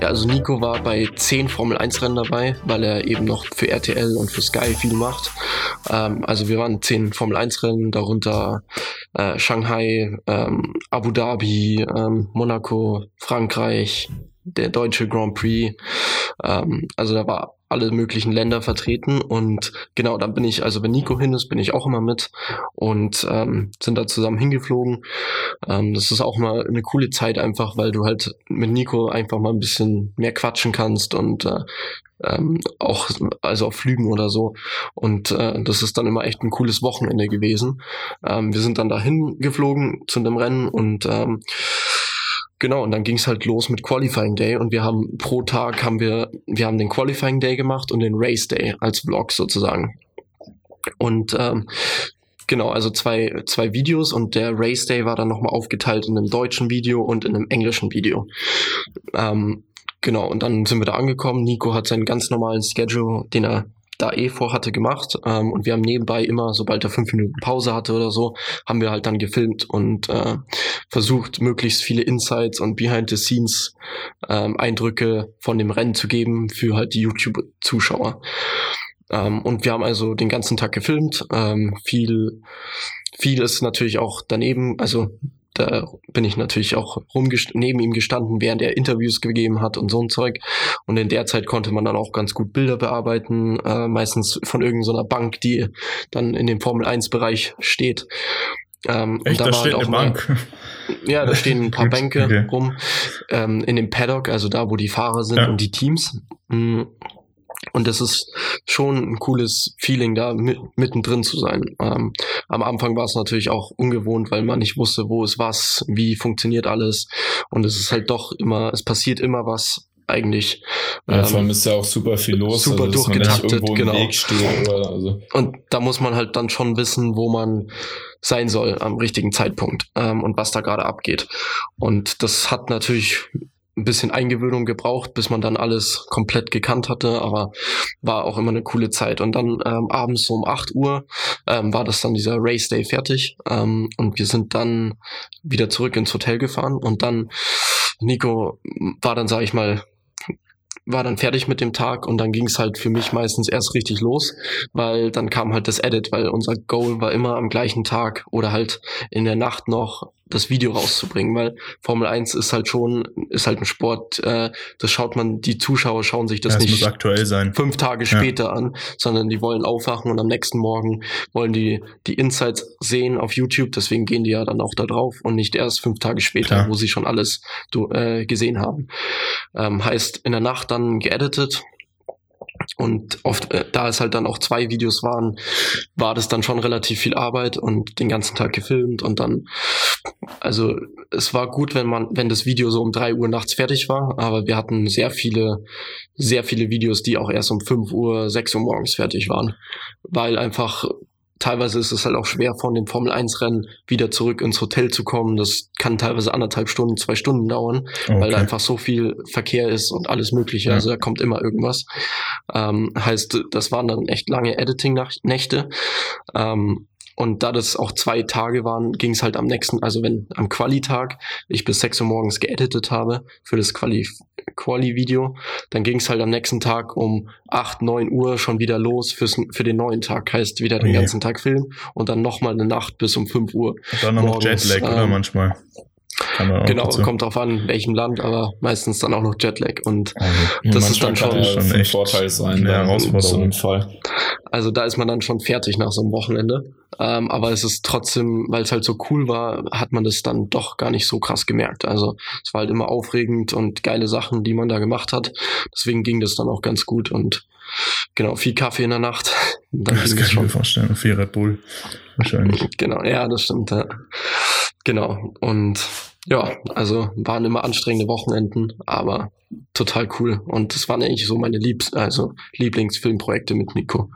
ja. also Nico war bei zehn Formel 1 Rennen dabei, weil er eben noch für RTL und für Sky viel macht. Ähm, also wir waren zehn Formel 1 Rennen, darunter äh, Shanghai, ähm, Abu Dhabi, ähm, Monaco, Frankreich, der deutsche Grand Prix. Ähm, also da war alle möglichen Länder vertreten und genau, dann bin ich, also wenn Nico hin ist, bin ich auch immer mit und ähm, sind da zusammen hingeflogen. Ähm, das ist auch mal eine coole Zeit einfach, weil du halt mit Nico einfach mal ein bisschen mehr quatschen kannst und äh, ähm, auch also auf Flügen oder so. Und äh, das ist dann immer echt ein cooles Wochenende gewesen. Ähm, wir sind dann dahin geflogen zu dem Rennen und ähm, Genau, und dann ging es halt los mit Qualifying Day und wir haben pro Tag haben wir, wir haben den Qualifying Day gemacht und den Race Day als Vlog sozusagen. Und ähm, genau, also zwei, zwei Videos und der Race Day war dann nochmal aufgeteilt in einem deutschen Video und in einem englischen Video. Ähm, genau, und dann sind wir da angekommen. Nico hat seinen ganz normalen Schedule, den er da eh vorhatte, gemacht. Ähm, und wir haben nebenbei immer, sobald er fünf Minuten Pause hatte oder so, haben wir halt dann gefilmt und äh, versucht, möglichst viele Insights und Behind-the-Scenes ähm, Eindrücke von dem Rennen zu geben für halt die YouTube-Zuschauer. Ähm, und wir haben also den ganzen Tag gefilmt. Ähm, viel, viel ist natürlich auch daneben, also da bin ich natürlich auch neben ihm gestanden, während er Interviews gegeben hat und so ein Zeug. Und in der Zeit konnte man dann auch ganz gut Bilder bearbeiten, äh, meistens von irgendeiner Bank, die dann in dem Formel 1-Bereich steht. Ähm, Echt, da, da steht halt eine Bank. Mal, ja, da <laughs> stehen ein paar Bänke okay. rum ähm, in dem Paddock, also da, wo die Fahrer sind ja. und die Teams. Mhm. Und das ist schon ein cooles Feeling, da mittendrin zu sein. Ähm, am Anfang war es natürlich auch ungewohnt, weil man nicht wusste, wo ist was, wie funktioniert alles. Und es ist halt doch immer, es passiert immer was eigentlich. Ja, ähm, vor allem ist ja auch super viel los, super also, durchgetaktet, genau. Also. Und da muss man halt dann schon wissen, wo man sein soll am richtigen Zeitpunkt ähm, und was da gerade abgeht. Und das hat natürlich ein bisschen Eingewöhnung gebraucht, bis man dann alles komplett gekannt hatte, aber war auch immer eine coole Zeit. Und dann ähm, abends so um 8 Uhr ähm, war das dann dieser Race Day fertig ähm, und wir sind dann wieder zurück ins Hotel gefahren und dann Nico war dann, sage ich mal, war dann fertig mit dem Tag und dann ging es halt für mich meistens erst richtig los, weil dann kam halt das Edit, weil unser Goal war immer am gleichen Tag oder halt in der Nacht noch das Video rauszubringen, weil Formel 1 ist halt schon, ist halt ein Sport, äh, das schaut man, die Zuschauer schauen sich das, ja, das nicht aktuell sein. fünf Tage ja. später an, sondern die wollen aufwachen und am nächsten Morgen wollen die die Insights sehen auf YouTube, deswegen gehen die ja dann auch da drauf und nicht erst fünf Tage später, Klar. wo sie schon alles äh, gesehen haben. Ähm, heißt, in der Nacht dann geeditet, und oft, äh, da es halt dann auch zwei Videos waren, war das dann schon relativ viel Arbeit und den ganzen Tag gefilmt und dann, also es war gut, wenn man, wenn das Video so um drei Uhr nachts fertig war, aber wir hatten sehr viele, sehr viele Videos, die auch erst um fünf Uhr, sechs Uhr morgens fertig waren, weil einfach teilweise ist es halt auch schwer, von dem Formel-1-Rennen wieder zurück ins Hotel zu kommen. Das kann teilweise anderthalb Stunden, zwei Stunden dauern, okay. weil einfach so viel Verkehr ist und alles Mögliche. Ja. Also da kommt immer irgendwas. Ähm, heißt, das waren dann echt lange Editing-Nächte. Ähm, und da das auch zwei Tage waren, ging es halt am nächsten, also wenn am Quali-Tag ich bis 6 Uhr morgens geeditet habe für das Quali, Quali-Video, dann ging es halt am nächsten Tag um 8, 9 Uhr schon wieder los fürs, für den neuen Tag. Heißt wieder den ganzen Tag Film und dann nochmal eine Nacht bis um 5 Uhr. Und dann noch Jetlag, ähm, oder manchmal? Genau, dazu. kommt drauf an, welchem Land, aber meistens dann auch noch Jetlag. Und also, das ist dann schon, schon ein Vorteil sein. Eine Herausforderung. Fall. Also da ist man dann schon fertig nach so einem Wochenende. Ähm, aber es ist trotzdem, weil es halt so cool war, hat man das dann doch gar nicht so krass gemerkt. Also es war halt immer aufregend und geile Sachen, die man da gemacht hat. Deswegen ging das dann auch ganz gut und genau, viel Kaffee in der Nacht. <laughs> Dann das kann ich mir vorstellen. Viel Red Bull. Wahrscheinlich. <laughs> Genau, ja, das stimmt. Ja. Genau. Und ja, also waren immer anstrengende Wochenenden, aber total cool. Und das waren eigentlich so meine Liebs also Lieblingsfilmprojekte mit Nico.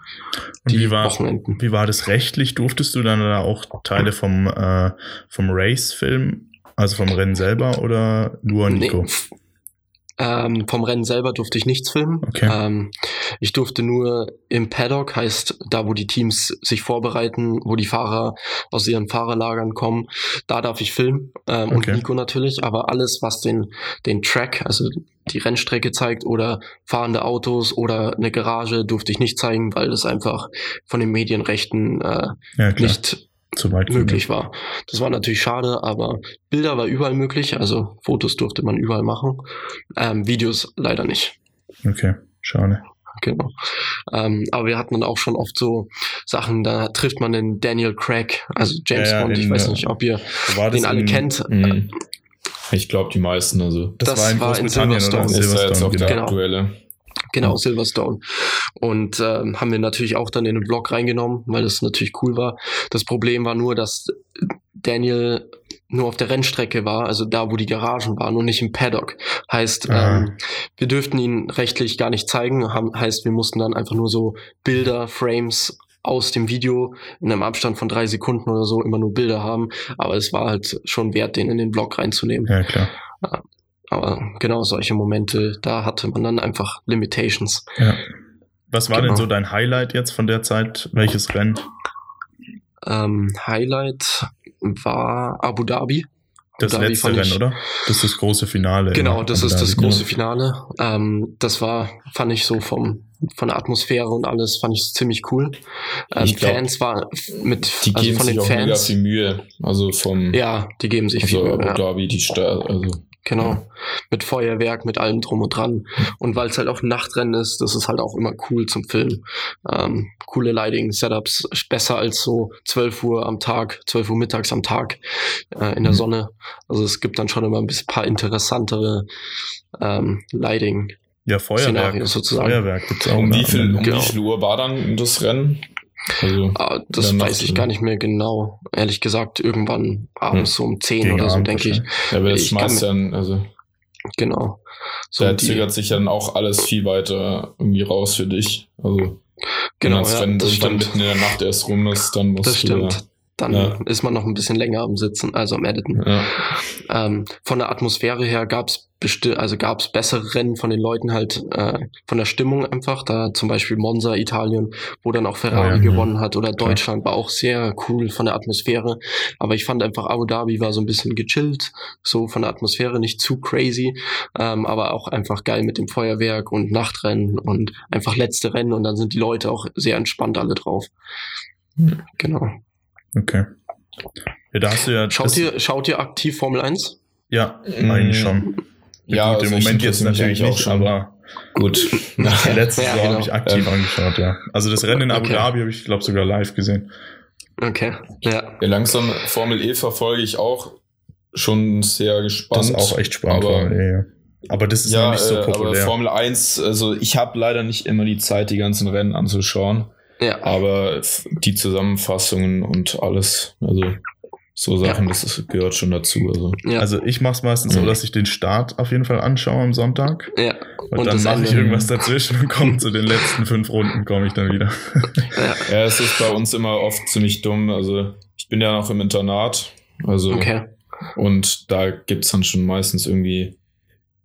Die wie war, Wochenenden. Wie war das rechtlich? Durftest du dann da auch Teile vom, äh, vom Race-Film, also vom Rennen selber oder nur Nico? Nee, ähm, vom Rennen selber durfte ich nichts filmen. Okay. Ähm, ich durfte nur im Paddock, heißt da, wo die Teams sich vorbereiten, wo die Fahrer aus ihren Fahrerlagern kommen, da darf ich filmen ähm, okay. und Nico natürlich. Aber alles, was den den Track, also die Rennstrecke zeigt oder fahrende Autos oder eine Garage, durfte ich nicht zeigen, weil das einfach von den Medienrechten äh, ja, nicht zu weit möglich war. Das war natürlich schade, aber Bilder war überall möglich, also Fotos durfte man überall machen. Ähm, Videos leider nicht. Okay, schade. genau. Ähm, aber wir hatten dann auch schon oft so Sachen, da trifft man den Daniel Craig, also James Ja, ja, Bond. Ich weiß nicht, ob ihr den alle in- kennt. Mhm. Ich glaube, die meisten, also. Das, Das war in war in Großbritannien oder? Silverstone. Ist ja jetzt auch der genau. aktuelle. Genau, Silverstone. Und ähm, haben wir natürlich auch dann in den Blog reingenommen, weil das natürlich cool war. Das Problem war nur, dass Daniel nur auf der Rennstrecke war, also da, wo die Garagen waren und nicht im Paddock. Heißt, Ah. ähm, wir dürften ihn rechtlich gar nicht zeigen. Haben, heißt, wir mussten dann einfach nur so Bilder, Frames aus dem Video in einem Abstand von drei Sekunden oder so immer nur Bilder haben. Aber es war halt schon wert, den in den Blog reinzunehmen. Ja, klar. Aber genau solche Momente, da hatte man dann einfach Limitations. Ja. Was war denn Genau. so dein Highlight jetzt von der Zeit? Welches Rennen? Ähm, Highlight war Abu Dhabi. Das Abu Dhabi letzte Rennen, ich- oder? Das ist das große Finale. Genau, das Abu ist das Dhabi. große Finale. Ähm, das war, fand ich so vom von der Atmosphäre und alles, fand ich ziemlich cool. Ähm, Ich glaub, Fans war mit Die also geben von sich den auch mega Fans. viel Mühe. Also vom Ja, die geben sich also viel. Abu Mühe, Ja. Dhabi, die Stadt, also Genau. Mit Feuerwerk, mit allem drum und dran. Und weil es halt auch ein Nachtrennen ist, das ist halt auch immer cool zum Filmen. Ähm, coole Lighting-Setups, besser als so 12 Uhr am Tag, 12 Uhr mittags am Tag äh, in der Mhm. Sonne. Also es gibt dann schon immer ein bisschen paar interessantere ähm, Lighting. Ja, Feuerwerk. Sozusagen. Feuerwerk gibt's auch. um wie viel, um Genau. wie viel Uhr war dann das Rennen? Also Ah, das weiß ich gar nicht mehr genau. Ehrlich gesagt, irgendwann abends so um 10 Gegen oder so, Abend denke ich. ja, aber das schmeißt dann, also Genau. So da zögert sich dann auch alles viel weiter irgendwie raus für dich. Also genau, wenn das ja, Rennen das stimmt. mitten in der Nacht erst rum ist, dann musst Das stimmt. Dann Ja. ist man noch ein bisschen länger am Sitzen, also am Editen. Ja. Ähm, von der Atmosphäre her gab's besti- also gab's bessere Rennen von den Leuten halt, äh, von der Stimmung einfach. Da zum Beispiel Monza, Italien, wo dann auch Ferrari Oh ja, gewonnen hat oder Deutschland war auch sehr cool von der Atmosphäre. Aber ich fand einfach Abu Dhabi war so ein bisschen gechillt, so von der Atmosphäre nicht zu crazy, ähm, aber auch einfach geil mit dem Feuerwerk und Nachtrennen und einfach letzte Rennen und dann sind die Leute auch sehr entspannt alle drauf. Hm. Genau. Okay. Ja, da hast du ja. Schaut ihr, schaut ihr aktiv Formel 1? Ja, eigentlich schon. Ja, Gut, also im Moment jetzt natürlich auch nicht, schon. aber Gut. <laughs> letztes Ja, Jahr genau. habe ich aktiv Ähm, angeschaut, ja. Also das Rennen in Abu Okay. Dhabi habe ich, glaube sogar live gesehen. Okay. Ja. Ja, langsam Formel E verfolge ich auch schon sehr gespannt. Das ist auch echt spannend. Aber, Formel E, ja. aber das ist ja, noch nicht so äh, aber populär. Formel 1, also ich habe leider nicht immer die Zeit, die ganzen Rennen anzuschauen. Ja. Aber die Zusammenfassungen und alles, also so Sachen, das ist, gehört schon dazu. Also. Ja. Also ich mache es meistens so, Mhm. dass ich den Start auf jeden Fall anschaue am Sonntag. ja. Und, Und dann mache ich irgendwas dazwischen und komme zu den letzten fünf Runden, komme ich dann wieder. <laughs> ja. Ja, es ist bei uns immer oft ziemlich dumm. Also ich bin ja noch im Internat. Also Okay. und da gibt's dann schon meistens irgendwie,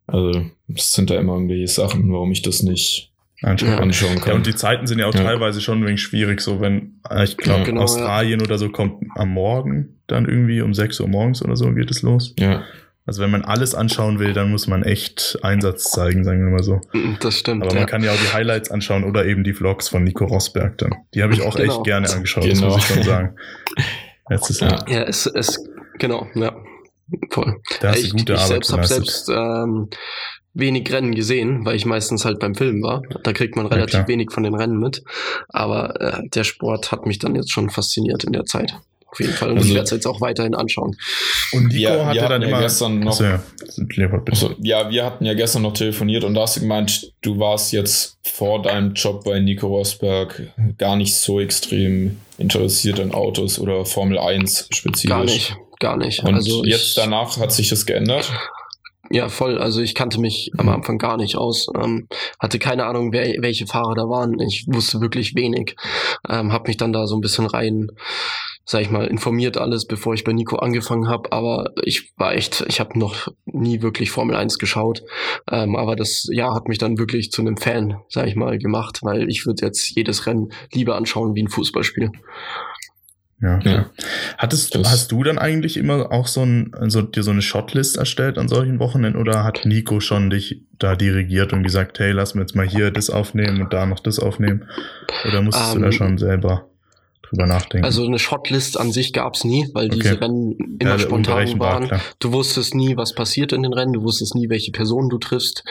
also es sind da immer irgendwelche Sachen, warum ich das nicht Anschauen. Ja. Ja, und die Zeiten sind ja auch Ja. teilweise schon ein wenig schwierig, so wenn, äh, ich glaube, Ja. Genau, Australien oder so kommt am Morgen dann irgendwie um 6 Uhr morgens oder so geht es los. ja. Also wenn man alles anschauen will, dann muss man echt Einsatz zeigen, sagen wir mal so. Mm, Das stimmt. Aber ja. man kann ja auch die Highlights anschauen oder eben die Vlogs von Nico Rosberg dann. Die habe ich auch Genau. echt gerne angeschaut, das Genau. muss ich schon sagen. <laughs> Letztes Jahr. Ja. ja, es, es, genau, ja. Voll. Da hast ich du gute ich Arbeit selbst habe geleistet. selbst ähm, wenig Rennen gesehen, weil ich meistens halt beim Film war. Da kriegt man relativ klar. wenig von den Rennen mit. Aber äh, der Sport hat mich dann jetzt schon fasziniert in der Zeit. Auf jeden Fall. Und ich Also- werde es jetzt auch weiterhin anschauen. Und Nico Wir- wir hatte dann ja immer. gestern noch- ja. Also, ja, wir hatten ja gestern noch telefoniert und da hast du gemeint, du warst jetzt vor deinem Job bei Nico Rosberg gar nicht so extrem interessiert an Autos oder Formel 1 spezifisch. Gar nicht. Gar nicht. Und also jetzt ich, danach hat sich das geändert. Ja, voll. Also ich kannte mich am Mhm. Anfang gar nicht aus. Ähm, hatte keine Ahnung, wer, welche Fahrer da waren. Ich wusste wirklich wenig. Ähm, hab mich dann da so ein bisschen rein, sag ich mal, informiert alles, bevor ich bei Nico angefangen habe. Aber ich war echt, ich habe noch nie wirklich Formel 1 geschaut. Ähm, aber das Jahr hat mich dann wirklich zu einem Fan, sag ich mal, gemacht, weil ich würde jetzt jedes Rennen lieber anschauen wie ein Fußballspiel. Ja, Ja. Hattest Das- hast du dann eigentlich immer auch so, ein, so dir so eine Shotlist erstellt an solchen Wochenenden oder hat Nico schon dich da dirigiert und gesagt, hey, lass mir jetzt mal hier das aufnehmen und da noch das aufnehmen? Oder musstest du da Ähm, schon selber drüber nachdenken. Also eine Shotlist an sich gab's nie, weil okay. diese Rennen immer ja, spontan waren. Klar. Du wusstest nie, was passiert in den Rennen, du wusstest nie, welche Personen du triffst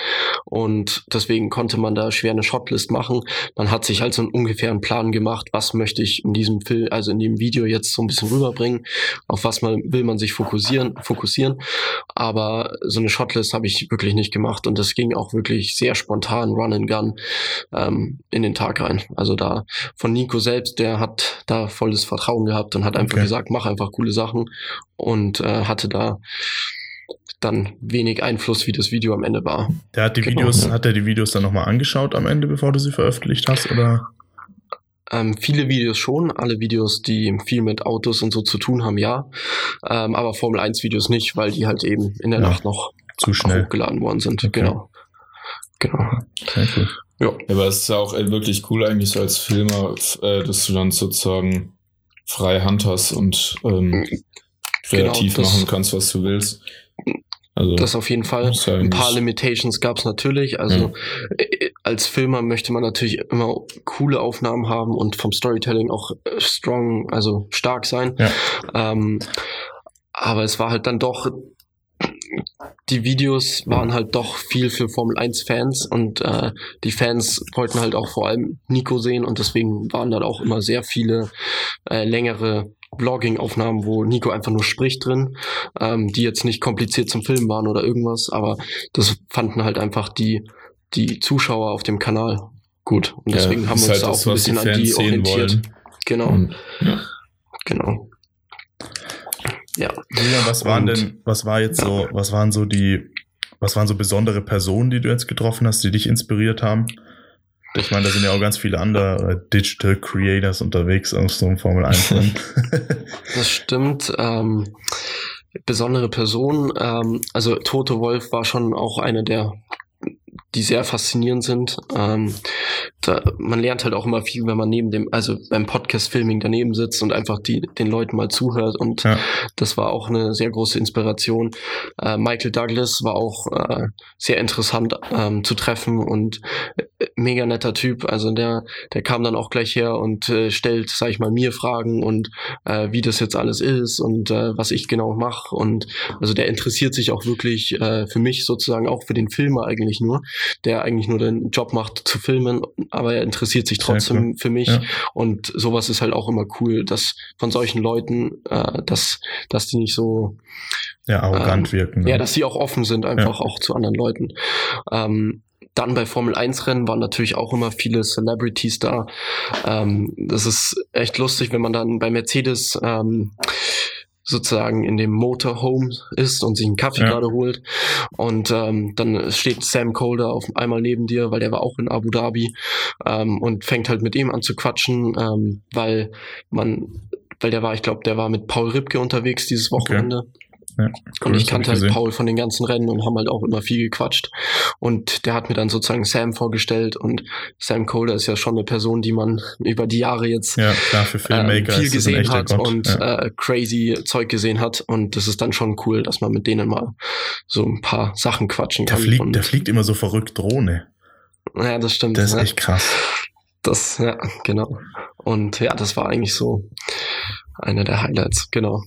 und deswegen konnte man da schwer eine Shotlist machen. Man hat sich halt so einen ungefähren Plan gemacht, was möchte ich in diesem Film, also in dem Video jetzt so ein bisschen rüberbringen, auf was man will man sich fokussieren, fokussieren. Aber so eine Shotlist habe ich wirklich nicht gemacht und das ging auch wirklich sehr spontan, Run and Gun ähm, in den Tag rein. Also da von Nico selbst, der hat da volles Vertrauen gehabt und hat einfach okay. gesagt, mach einfach coole Sachen und äh, hatte da dann wenig Einfluss, wie das Video am Ende war. Der hat die genau, Videos, ja. hat er die Videos dann nochmal angeschaut am Ende, bevor du sie veröffentlicht hast, oder? Ähm, viele Videos schon, alle Videos, die viel mit Autos und so zu tun haben, ja. Ähm, aber Formel 1 Videos nicht, weil die halt eben in der ja, Nacht noch zu schnell hochgeladen worden sind. Okay. Genau. Genau. Sehr cool. Ja. Aber es ist ja auch wirklich cool eigentlich so als Filmer, äh, dass du dann sozusagen freie Hand hast und ähm, genau, kreativ genau, machen kannst, was du willst. Also, das auf jeden Fall. Ein paar Limitations gab es natürlich. Also ja. Äh, als Filmer möchte man natürlich immer coole Aufnahmen haben und vom Storytelling auch äh, strong, also stark sein. Ja. Ähm, aber es war halt dann doch die Videos waren halt doch viel für Formel 1 Fans und äh, die Fans wollten halt auch vor allem Nico sehen und deswegen waren dann auch immer sehr viele äh, längere Vlogging-Aufnahmen, wo Nico einfach nur spricht drin, ähm, die jetzt nicht kompliziert zum Filmen waren oder irgendwas, aber das fanden halt einfach die, die Zuschauer auf dem Kanal gut. Und deswegen ja, haben wir uns halt da auch ein bisschen an die orientiert. Wollen. Genau. Ja. Genau. Ja. Julian, was waren denn, was war jetzt so, was waren so die, was waren so besondere Personen, die du jetzt getroffen hast, die dich inspiriert haben? Ich meine, da sind ja auch ganz viele andere äh, Digital Creators unterwegs auf so einem Formel 1 <laughs> Das stimmt. Ähm, besondere Personen, ähm, also Toto Wolf war schon auch eine der die sehr faszinierend sind. Ähm, da, man lernt halt auch immer viel, wenn man neben dem, also beim Podcast-Filming daneben sitzt und einfach die, den Leuten mal zuhört. Und ja. das war auch eine sehr große Inspiration. Äh, Michael Douglas war auch äh, sehr interessant ähm, zu treffen und äh, mega netter Typ. Also der, der kam dann auch gleich her und äh, stellt, sag ich mal, mir Fragen und äh, wie das jetzt alles ist und äh, was ich genau mache. Und also der interessiert sich auch wirklich äh, für mich sozusagen auch für den Filmer eigentlich nur, der eigentlich nur den Job macht zu filmen, aber er interessiert sich trotzdem für mich. Ja. Und sowas ist halt auch immer cool, dass von solchen Leuten, äh, dass, dass die nicht so ja, arrogant ähm, wirken. Ne? Ja, dass sie auch offen sind, einfach ja. auch zu anderen Leuten. Ähm, dann bei Formel 1 Rennen waren natürlich auch immer viele Celebrities da. Ähm, das ist echt lustig, wenn man dann bei Mercedes ähm, sozusagen in dem Motorhome ist und sich einen Kaffee ja. gerade holt. Und ähm, dann steht Sam Colder auf einmal neben dir, weil der war auch in Abu Dhabi ähm, und fängt halt mit ihm an zu quatschen, ähm, weil man, weil der war, ich glaube, der war mit Paul Ripke unterwegs dieses Wochenende. Okay. Ja, und ich kannte halt Paul von den ganzen Rennen und haben halt auch immer viel gequatscht. Und der hat mir dann sozusagen Sam vorgestellt und Sam Colder ist ja schon eine Person, die man über die Jahre jetzt ja, klar, äh, viel gesehen hat Gott. und ja. äh, crazy Zeug gesehen hat. Und das ist dann schon cool, dass man mit denen mal so ein paar Sachen quatschen kann. Der fliegt, der fliegt immer so verrückt Drohne. Ja, das stimmt. Das ist echt krass. Das, ja, genau. Und ja, das war eigentlich so einer der Highlights, genau.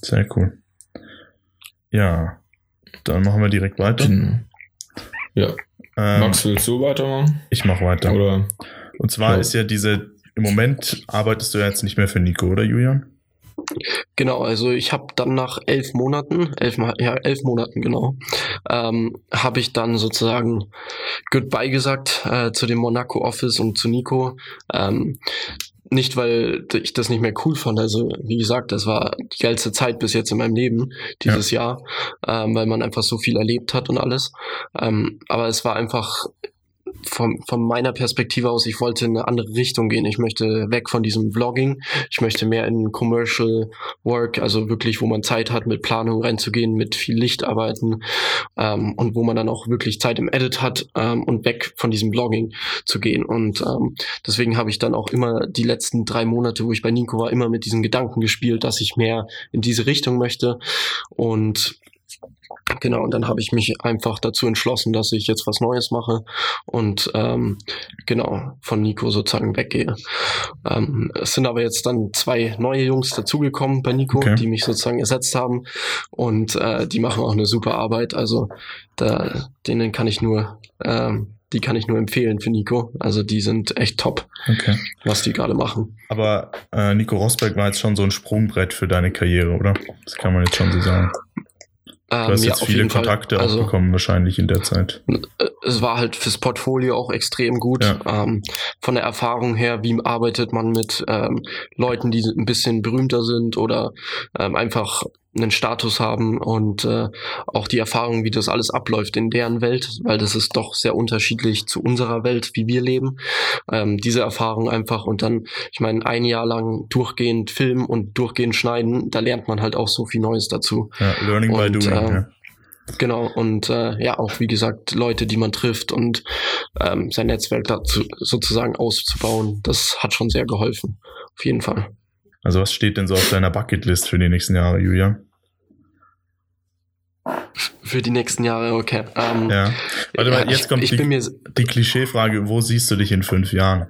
Sehr cool. Ja, dann machen wir direkt weiter. Mhm. Ja. Ähm, Max, willst du weitermachen? Ich mache weiter. Oder? Und zwar ja. ist ja diese, im Moment arbeitest du ja jetzt nicht mehr für Nico, oder Julian? Genau, also ich habe dann nach elf Monaten, elf, ja, elf Monaten genau, ähm, habe ich dann sozusagen Goodbye gesagt äh, zu dem Monaco Office und zu Nico. Ähm, nicht, weil ich das nicht mehr cool fand. Also, wie gesagt, das war die geilste Zeit bis jetzt in meinem Leben, dieses ja. Jahr, ähm, weil man einfach so viel erlebt hat und alles. Ähm, aber es war einfach von, von meiner Perspektive aus, ich wollte in eine andere Richtung gehen. Ich möchte weg von diesem Vlogging. Ich möchte mehr in Commercial Work, also wirklich, wo man Zeit hat, mit Planung reinzugehen, mit viel Licht arbeiten ähm, und wo man dann auch wirklich Zeit im Edit hat ähm, und weg von diesem Vlogging zu gehen. Und ähm, deswegen habe ich dann auch immer die letzten drei Monate, wo ich bei Nico war, immer mit diesen Gedanken gespielt, dass ich mehr in diese Richtung möchte. Und Genau, und dann habe ich mich einfach dazu entschlossen, dass ich jetzt was Neues mache und ähm, genau von Nico sozusagen weggehe. Ähm, es sind aber jetzt dann zwei neue Jungs dazugekommen bei Nico, okay. die mich sozusagen ersetzt haben und äh, die machen auch eine super Arbeit. Also da, denen kann ich nur ähm, die kann ich nur empfehlen für Nico. Also die sind echt top, okay. was die gerade machen. Aber äh, Nico Rosberg war jetzt schon so ein Sprungbrett für deine Karriere, oder? Das kann man jetzt schon so sagen. Du ähm, hast jetzt ja, viele Kontakte Fall. auch also, bekommen, wahrscheinlich in der Zeit. Äh, es war halt fürs Portfolio auch extrem gut. Ja. Ähm, von der Erfahrung her, wie arbeitet man mit ähm, Leuten, die ein bisschen berühmter sind oder ähm, einfach einen Status haben und äh, auch die Erfahrung, wie das alles abläuft in deren Welt, weil das ist doch sehr unterschiedlich zu unserer Welt, wie wir leben. Ähm, diese Erfahrung einfach und dann, ich meine, ein Jahr lang durchgehend filmen und durchgehend schneiden, da lernt man halt auch so viel Neues dazu. Ja, learning und, by doing. Äh, ja. Genau, und äh, ja, auch wie gesagt, Leute, die man trifft und ähm, sein Netzwerk dazu sozusagen auszubauen, das hat schon sehr geholfen. Auf jeden Fall. Also was steht denn so auf deiner Bucketlist für die nächsten Jahre, Julia? Für die nächsten Jahre, okay. Ähm, ja. Warte mal, jetzt ich, kommt ich die, die Klischeefrage, wo siehst du dich in fünf Jahren?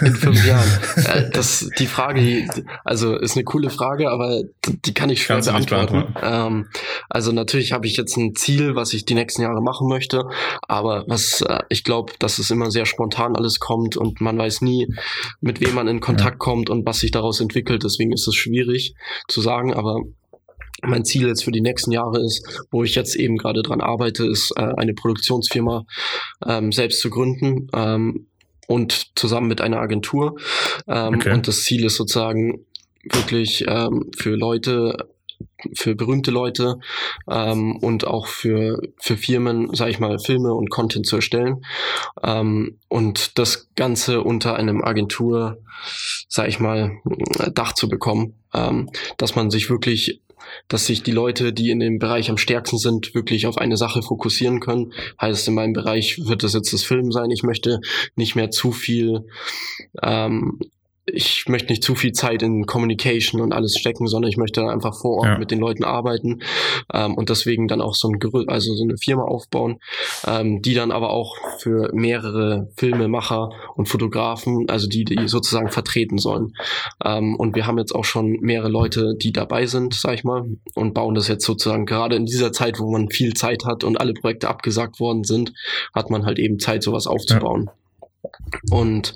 In fünf Jahren. <laughs> Äh, das, die Frage, also ist eine coole Frage, aber die kann ich schwer beantworten. beantworten. Ähm, also natürlich habe ich jetzt ein Ziel, was ich die nächsten Jahre machen möchte, aber was äh, ich glaube, dass es immer sehr spontan alles kommt und man weiß nie, mit wem man in Kontakt ja. kommt und was sich daraus entwickelt. Deswegen ist es schwierig zu sagen, aber mein Ziel jetzt für die nächsten Jahre ist, wo ich jetzt eben gerade dran arbeite, ist äh, eine Produktionsfirma ähm, selbst zu gründen. Ähm, und zusammen mit einer Agentur. Ähm, okay. Und das Ziel ist sozusagen wirklich ähm, für Leute, für berühmte Leute ähm, und auch für, für Firmen, sage ich mal, Filme und Content zu erstellen. Ähm, und das Ganze unter einem Agentur, sage ich mal, Dach zu bekommen, ähm, dass man sich wirklich dass sich die Leute, die in dem Bereich am stärksten sind, wirklich auf eine Sache fokussieren können. Heißt, in meinem Bereich wird das jetzt das Film sein. Ich möchte nicht mehr zu viel ähm, ich möchte nicht zu viel Zeit in Communication und alles stecken, sondern ich möchte einfach vor Ort ja. mit den Leuten arbeiten ähm, und deswegen dann auch so ein Gerü also so eine Firma aufbauen, ähm, die dann aber auch für mehrere Filmemacher und Fotografen, also die, die sozusagen vertreten sollen. Ähm, und wir haben jetzt auch schon mehrere Leute, die dabei sind, sag ich mal, und bauen das jetzt sozusagen gerade in dieser Zeit, wo man viel Zeit hat und alle Projekte abgesagt worden sind, hat man halt eben Zeit, sowas aufzubauen. Ja. Und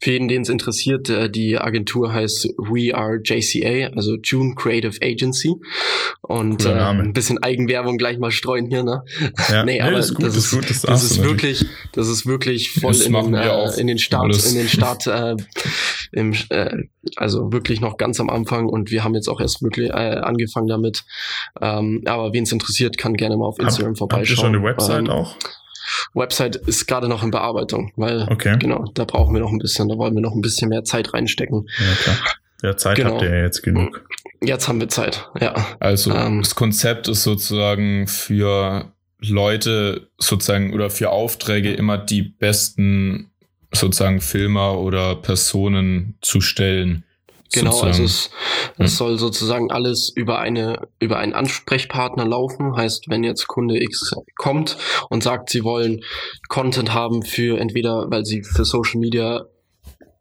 für jeden, den es interessiert, äh, die Agentur heißt We Are JCA, also June Creative Agency. Und äh, ein bisschen Eigenwerbung gleich mal streuen hier, ne? Ja, <laughs> nee, aber das ist, gut, das ist, gut, das, das ist wirklich, das ist wirklich voll in den, äh, in den Start, alles. in den Start, äh, im, äh, also wirklich noch ganz am Anfang und wir haben jetzt auch erst wirklich äh, angefangen damit. Ähm, aber wen es interessiert, kann gerne mal auf Instagram Hab, vorbeischauen. Habt ihr schon eine Website ähm, auch? Website ist gerade noch in Bearbeitung, weil okay. genau, da brauchen wir noch ein bisschen, da wollen wir noch ein bisschen mehr Zeit reinstecken. Ja, klar. Ja, Zeit genau. habt ihr ja jetzt genug. Jetzt haben wir Zeit, ja. Also ähm, das Konzept ist sozusagen für Leute sozusagen oder für Aufträge immer die besten sozusagen Filmer oder Personen zu stellen. Genau, also sozusagen. also es, es hm. soll sozusagen alles über eine über einen Ansprechpartner laufen. Heißt, wenn jetzt Kunde X kommt und sagt, sie wollen Content haben für entweder, weil sie für Social Media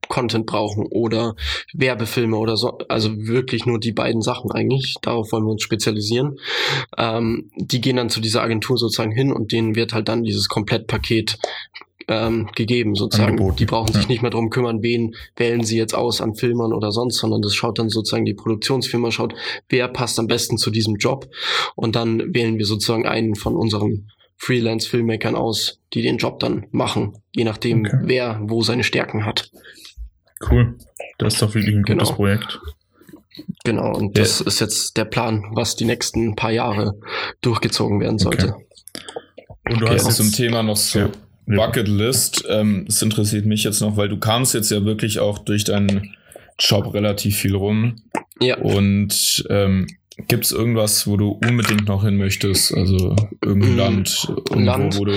Content brauchen oder Werbefilme oder so, also wirklich nur die beiden Sachen eigentlich. Darauf wollen wir uns spezialisieren. Ähm, die gehen dann zu dieser Agentur sozusagen hin und denen wird halt dann dieses Komplettpaket ähm, gegeben sozusagen. Angeboten. Die brauchen sich ja. nicht mehr drum kümmern, wen wählen sie jetzt aus an Filmern oder sonst, sondern das schaut dann sozusagen die Produktionsfirma, schaut, wer passt am besten zu diesem Job und dann wählen wir sozusagen einen von unseren Freelance-Filmmakern aus, die den Job dann machen, je nachdem, okay. wer wo seine Stärken hat. Cool. Das ist doch wirklich ein gutes genau. Projekt. Genau, und ja. das ist jetzt der Plan, was die nächsten paar Jahre durchgezogen werden sollte. Okay. Und du okay, hast zum Thema noch so ja. Bucketlist. Ähm, das interessiert mich jetzt noch, weil du kamst jetzt ja wirklich auch durch deinen Job relativ viel rum. Ja. Und ähm, gibt es irgendwas, wo du unbedingt noch hin möchtest? Also irgendein mm, Land, irgendwo, Land. wo du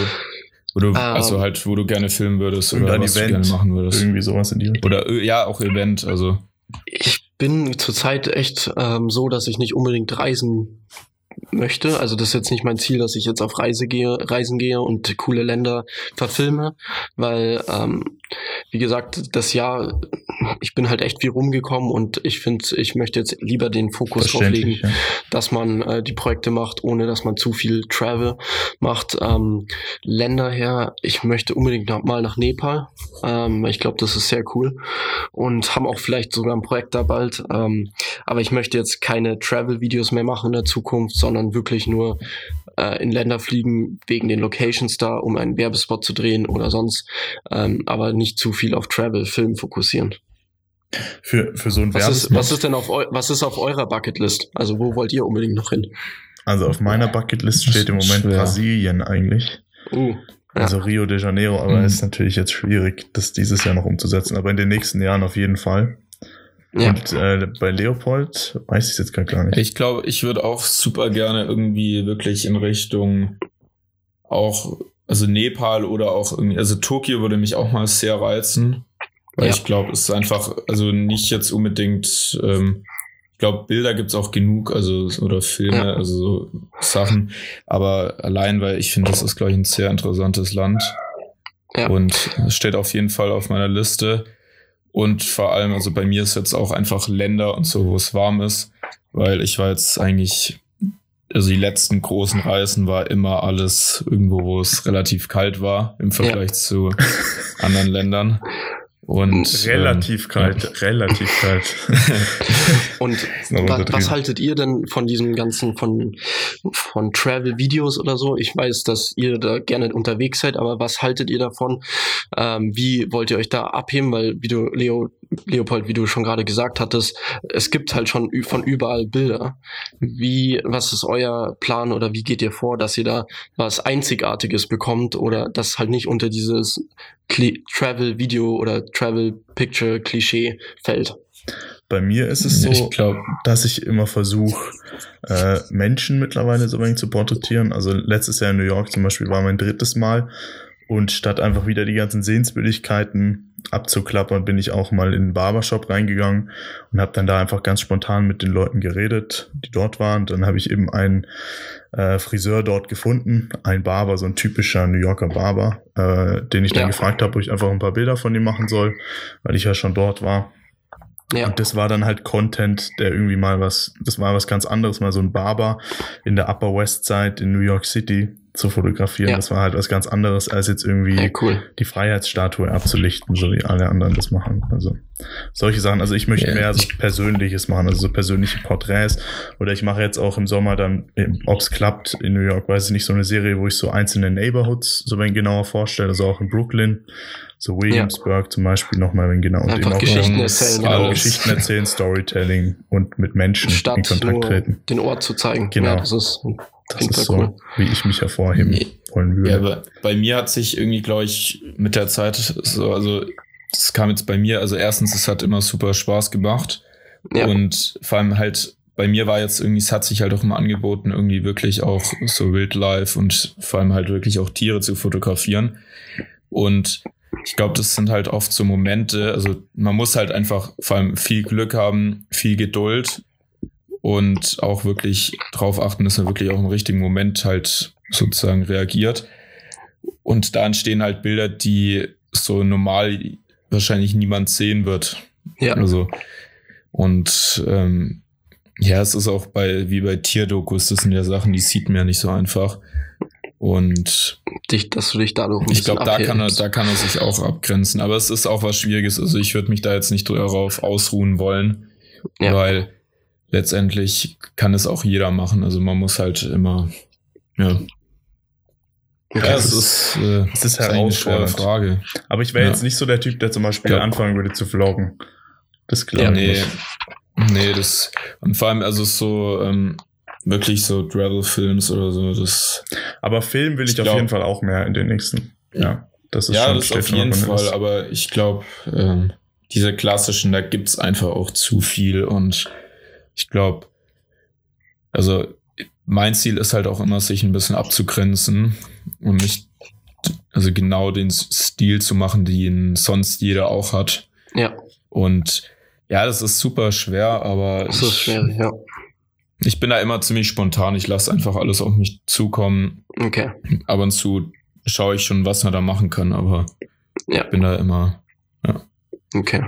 wo du, um, also ähm. halt, wo du gerne filmen würdest oder was Event, du gerne machen würdest. Irgendwie sowas in die Oder äh, ja, auch Event, also. Ich bin zurzeit echt ähm, so, dass ich nicht unbedingt reisen möchte. Also das ist jetzt nicht mein Ziel, dass ich jetzt auf Reise gehe, Reisen gehe und coole Länder verfilme, weil ähm, wie gesagt, das Jahr, ich bin halt echt viel rumgekommen und ich finde, ich möchte jetzt lieber den Fokus drauf legen, ja. dass man äh, die Projekte macht, ohne dass man zu viel Travel macht. Ähm, Länder her, ich möchte unbedingt noch mal nach Nepal. Ähm, ich glaube, das ist sehr cool und haben auch vielleicht sogar ein Projekt da bald. Ähm, aber ich möchte jetzt keine Travel-Videos mehr machen in der Zukunft, sondern wirklich nur äh, in Länder fliegen wegen den Locations da, um einen Werbespot zu drehen oder sonst, ähm, aber nicht zu viel auf Travel, Film fokussieren. Für, für so ein was ist, was ist denn auf, eu was ist auf eurer Bucketlist? Also wo wollt ihr unbedingt noch hin? Also auf meiner Bucketlist steht im Moment schwer. Brasilien eigentlich. Uh, ja. Also Rio de Janeiro, aber mhm. ist natürlich jetzt schwierig, das dieses Jahr noch umzusetzen, aber in den nächsten Jahren auf jeden Fall. Ja. Und äh, bei Leopold weiß ich es jetzt gar nicht. Ich glaube, ich würde auch super gerne irgendwie wirklich in Richtung auch, also Nepal oder auch irgendwie, also Tokio würde mich auch mal sehr reizen. Weil ja. ich glaube, es ist einfach, also nicht jetzt unbedingt, ähm, ich glaube, Bilder gibt's auch genug, also oder Filme, ja. also so Sachen. Aber allein, weil ich finde, das ist, glaube ich, ein sehr interessantes Land. Ja. Und es steht auf jeden Fall auf meiner Liste. Und vor allem, also bei mir ist jetzt auch einfach Länder und so, wo es warm ist, weil ich war jetzt eigentlich, also die letzten großen Reisen war immer alles irgendwo, wo es relativ kalt war im Vergleich ja. zu anderen Ländern. <laughs> Und relativ ähm, kalt, ja. relativ kalt. <laughs> und was, was, haltet ihr denn von diesem ganzen von von Travel Videos oder so? Ich weiß, dass ihr da gerne unterwegs seid, aber was haltet ihr davon? Ähm, wie wollt ihr euch da abheben? Weil wie du Leo Leopold, wie du schon gerade gesagt hattest, es gibt halt schon von überall Bilder. Wie was ist euer Plan oder wie geht ihr vor, dass ihr da was Einzigartiges bekommt oder das halt nicht unter dieses Travel Video oder Travel Picture Klischee fällt. Bei mir ist es so, ich glaub, dass ich immer versuche, äh, Menschen mittlerweile so wenig zu porträtieren. Also letztes Jahr in New York zum Beispiel war mein drittes Mal und statt einfach wieder die ganzen Sehenswürdigkeiten abzuklappern, bin ich auch mal in den Barbershop reingegangen und habe dann da einfach ganz spontan mit den Leuten geredet, die dort waren. Dann habe ich eben einen äh, Friseur dort gefunden, ein Barber, so ein typischer New Yorker Barber, äh, den ich dann ja. gefragt habe, ob ich einfach ein paar Bilder von ihm machen soll, weil ich ja schon dort war. Ja. Und das war dann halt Content, der irgendwie mal was, das war was ganz anderes, mal so ein Barber in der Upper West Side in New York City zu fotografieren. Ja. Das war halt was ganz anderes, als jetzt irgendwie ja, cool. die Freiheitsstatue abzulichten, so wie alle anderen das machen. Also solche Sachen. Also ich möchte ja. mehr so Persönliches machen, also so persönliche Porträts. Oder ich mache jetzt auch im Sommer dann, ob es klappt, in New York, weiß ich nicht, so eine Serie, wo ich so einzelne Neighborhoods so ein genauer vorstelle, also auch in Brooklyn so Williamsburg zum Beispiel nochmal, wenn genau. Einfach und Geschichten erzählen. Genau, Geschichten erzählen, Storytelling und mit Menschen Statt in Kontakt treten. Den Ort zu zeigen. Genau. Das ist, das ist so, cool. wie ich mich hervorheben wollen würde. Ja, aber bei mir hat sich irgendwie, glaube ich, mit der Zeit so, also das kam jetzt bei mir, also erstens, es hat immer super Spaß gemacht. Ja. Und vor allem halt bei mir war jetzt irgendwie, es hat sich halt auch immer angeboten, irgendwie wirklich auch so Wildlife und vor allem halt wirklich auch Tiere zu fotografieren. Und ich glaube, das sind halt oft so Momente, also man muss halt einfach vor allem viel Glück haben, viel Geduld und auch wirklich darauf achten, dass man wirklich auch im richtigen Moment halt sozusagen reagiert. Und da entstehen halt Bilder, die so normal wahrscheinlich niemand sehen wird. Ja. Also, und ähm, ja, es ist auch bei, wie bei Tierdokus, das sind ja Sachen, die sieht man ja nicht so einfach. Und dich, dass du dich dadurch Ich glaube, da kann er, da kann er sich auch abgrenzen. Aber es ist auch was Schwieriges. Also ich würde mich da jetzt nicht darauf ausruhen wollen, ja. weil letztendlich kann es auch jeder machen. Also man muss halt immer, ja. Okay, ja, es ist, äh, es ist herausfordernd. Frage. Aber ich wäre ja. jetzt nicht so der Typ, der zum Beispiel ja. anfangen würde zu vloggen. Das glaube ich nee. Nee, das, und vor allem, also so, ähm, wirklich so Travel-Films oder so. Das, aber Film will ich, ich auf jeden Fall auch mehr in den nächsten. Ja, das ist ja, schon das auf jeden Fall. Ist. Aber ich glaube, ähm, diese klassischen, da gibt's einfach auch zu viel und ich glaube, also mein Ziel ist halt auch immer, sich ein bisschen abzugrenzen und nicht, also genau den Stil zu machen, den sonst jeder auch hat. Ja. Und ja, das ist super schwer, aber. Das ist schwer, ja Ich bin da immer ziemlich spontan. Ich lasse einfach alles auf mich zukommen. Okay. Ab und zu schaue ich schon, was man da machen kann, aber Ja. ich bin da immer. Okay.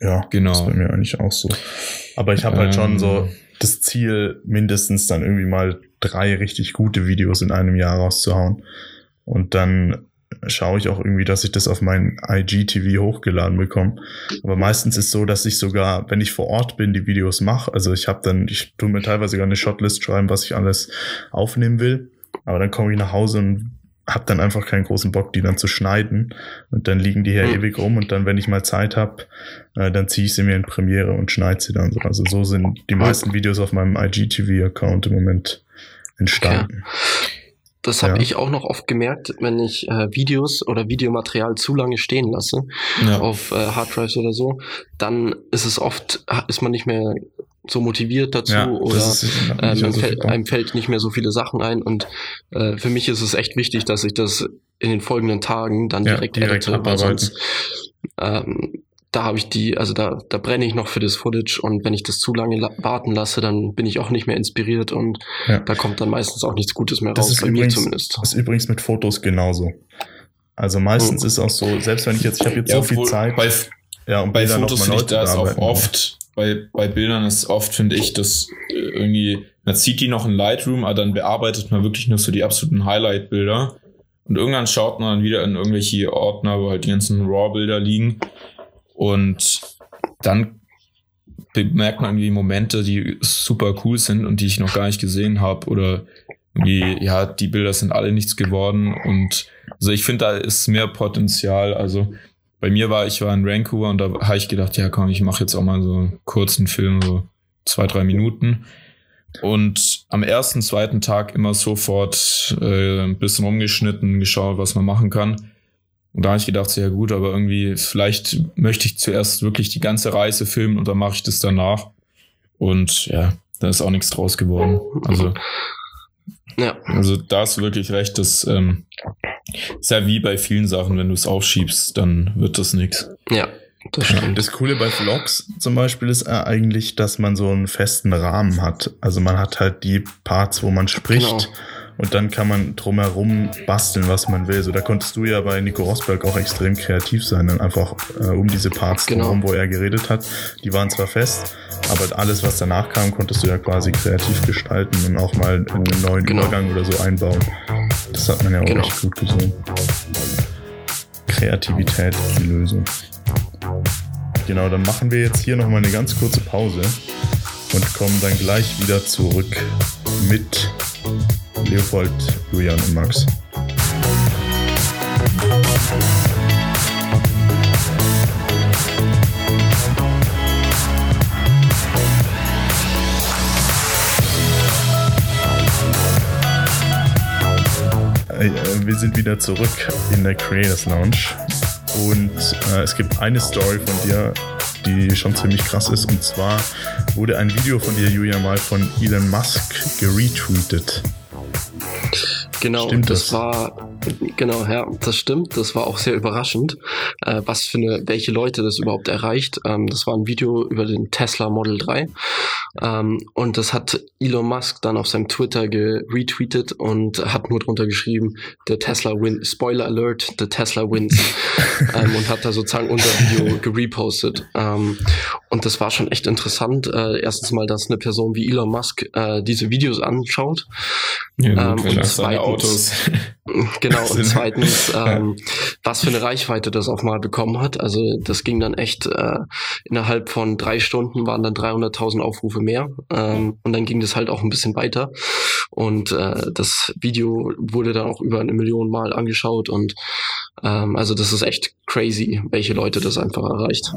Ja, Genau. Das ist bei mir eigentlich auch so. Aber ich habe halt schon Ähm. so das Ziel, mindestens dann irgendwie mal drei richtig gute Videos in einem Jahr rauszuhauen. Und dann schaue ich auch irgendwie, dass ich das auf mein IGTV hochgeladen bekomme. Aber meistens ist so, dass ich sogar, wenn ich vor Ort bin, die Videos mache. Also ich habe dann, ich tue mir teilweise sogar eine Shotlist schreiben, was ich alles aufnehmen will. Aber dann komme ich nach Hause und habe dann einfach keinen großen Bock, die dann zu schneiden. Und dann liegen die hier Hm. ewig rum. Und dann, wenn ich mal Zeit habe, äh, dann ziehe ich sie mir in Premiere und schneide sie dann so. Also so sind die meisten Videos auf meinem IGTV-Account im Moment entstanden. Das habe Ja. ich auch noch oft gemerkt, wenn ich äh, Videos oder Videomaterial zu lange stehen lasse Ja. auf äh, Harddrives oder so, dann ist es oft, ist man nicht mehr so motiviert dazu Ja, oder äh, so fällt, einem fällt nicht mehr so viele Sachen ein und äh, für mich ist es echt wichtig, dass ich das in den folgenden Tagen dann Ja, direkt, direkt edite, weil sonst ähm, da habe ich die, also da, da brenne ich noch für das Footage und wenn ich das zu lange la warten lasse, dann bin ich auch nicht mehr inspiriert und Ja. da kommt dann meistens auch nichts Gutes mehr Das raus, ist bei mir übrigens- zumindest. Das ist übrigens mit Fotos genauso. Also meistens Oh. ist auch so, selbst wenn ich jetzt, ich habe jetzt so viel Zeit, Bei, ja, um bei Fotos finde ich das auch bearbeiten. oft, bei, bei Bildern ist oft, finde ich, dass äh, irgendwie, man zieht die noch in Lightroom, aber dann bearbeitet man wirklich nur so die absoluten Highlight-Bilder. Und irgendwann schaut man dann wieder in irgendwelche Ordner, wo halt die ganzen RAW-Bilder liegen. Und dann bemerkt man irgendwie Momente, die super cool sind und die ich noch gar nicht gesehen habe. Oder irgendwie, ja, die Bilder sind alle nichts geworden. Und also ich finde, da ist mehr Potenzial. Also bei mir war, ich war in Vancouver und da habe ich gedacht, ja komm, ich mache jetzt auch mal so einen kurzen Film, so zwei, drei Minuten. Und am ersten, zweiten Tag immer sofort äh, ein bisschen rumgeschnitten, geschaut, was man machen kann. Und da habe ich gedacht, sehr gut, aber irgendwie, vielleicht möchte ich zuerst wirklich die ganze Reise filmen und dann mache ich das danach. Und ja, da ist auch nichts draus geworden. Also, Ja, also da hast du wirklich recht, das ähm, ist ja wie bei vielen Sachen, wenn du es aufschiebst, dann wird das nichts. ja, das stimmt. Das Coole bei Vlogs zum Beispiel ist äh, eigentlich, dass man so einen festen Rahmen hat. Also man hat halt die Parts, wo man spricht. Genau. Und dann kann man drumherum basteln, was man will. So, da konntest du ja bei Nico Rosberg auch extrem kreativ sein, dann einfach äh, um diese Parts Genau. drumherum, wo er geredet hat. Die waren zwar fest, aber alles, was danach kam, konntest du ja quasi kreativ gestalten und auch mal einen neuen Genau. Übergang oder so einbauen. Das hat man ja auch Genau. echt gut gesehen. Kreativität ist die Lösung. Genau, dann machen wir jetzt hier nochmal eine ganz kurze Pause und kommen dann gleich wieder zurück mit Leopold, Julian und Max. Äh, Wir sind wieder zurück in der Creators Lounge und äh, es gibt eine Story von dir, die schon ziemlich krass ist und zwar wurde ein Video von dir, Julian, mal von Elon Musk geretweetet. Genau, Stimmt das, das? war genau, ja, das stimmt. Das war auch sehr überraschend, äh, was für eine, welche Leute das überhaupt erreicht. Ähm, das war ein Video über den Tesla Model 3 ähm, und das hat Elon Musk dann auf seinem Twitter geretweetet und hat nur drunter geschrieben, der Tesla win, Spoiler Alert, the Tesla wins <laughs> ähm, und hat da sozusagen unser Video gerepostet. Ähm, und das war schon echt interessant. Äh, erstens mal, dass eine Person wie Elon Musk äh, diese Videos anschaut Ja, Ähm, gut, wenn und zweitens- Autos. <laughs> Genau, und <laughs> zweitens, <laughs> ähm, was für eine Reichweite das auch mal bekommen hat. Also das ging dann echt, äh, innerhalb von drei Stunden waren dann 300.000 Aufrufe mehr. Ähm, und dann ging das halt auch ein bisschen weiter. Und äh, das Video wurde dann auch über eine Million Mal angeschaut. Und ähm, also das ist echt crazy, welche Leute das einfach erreicht.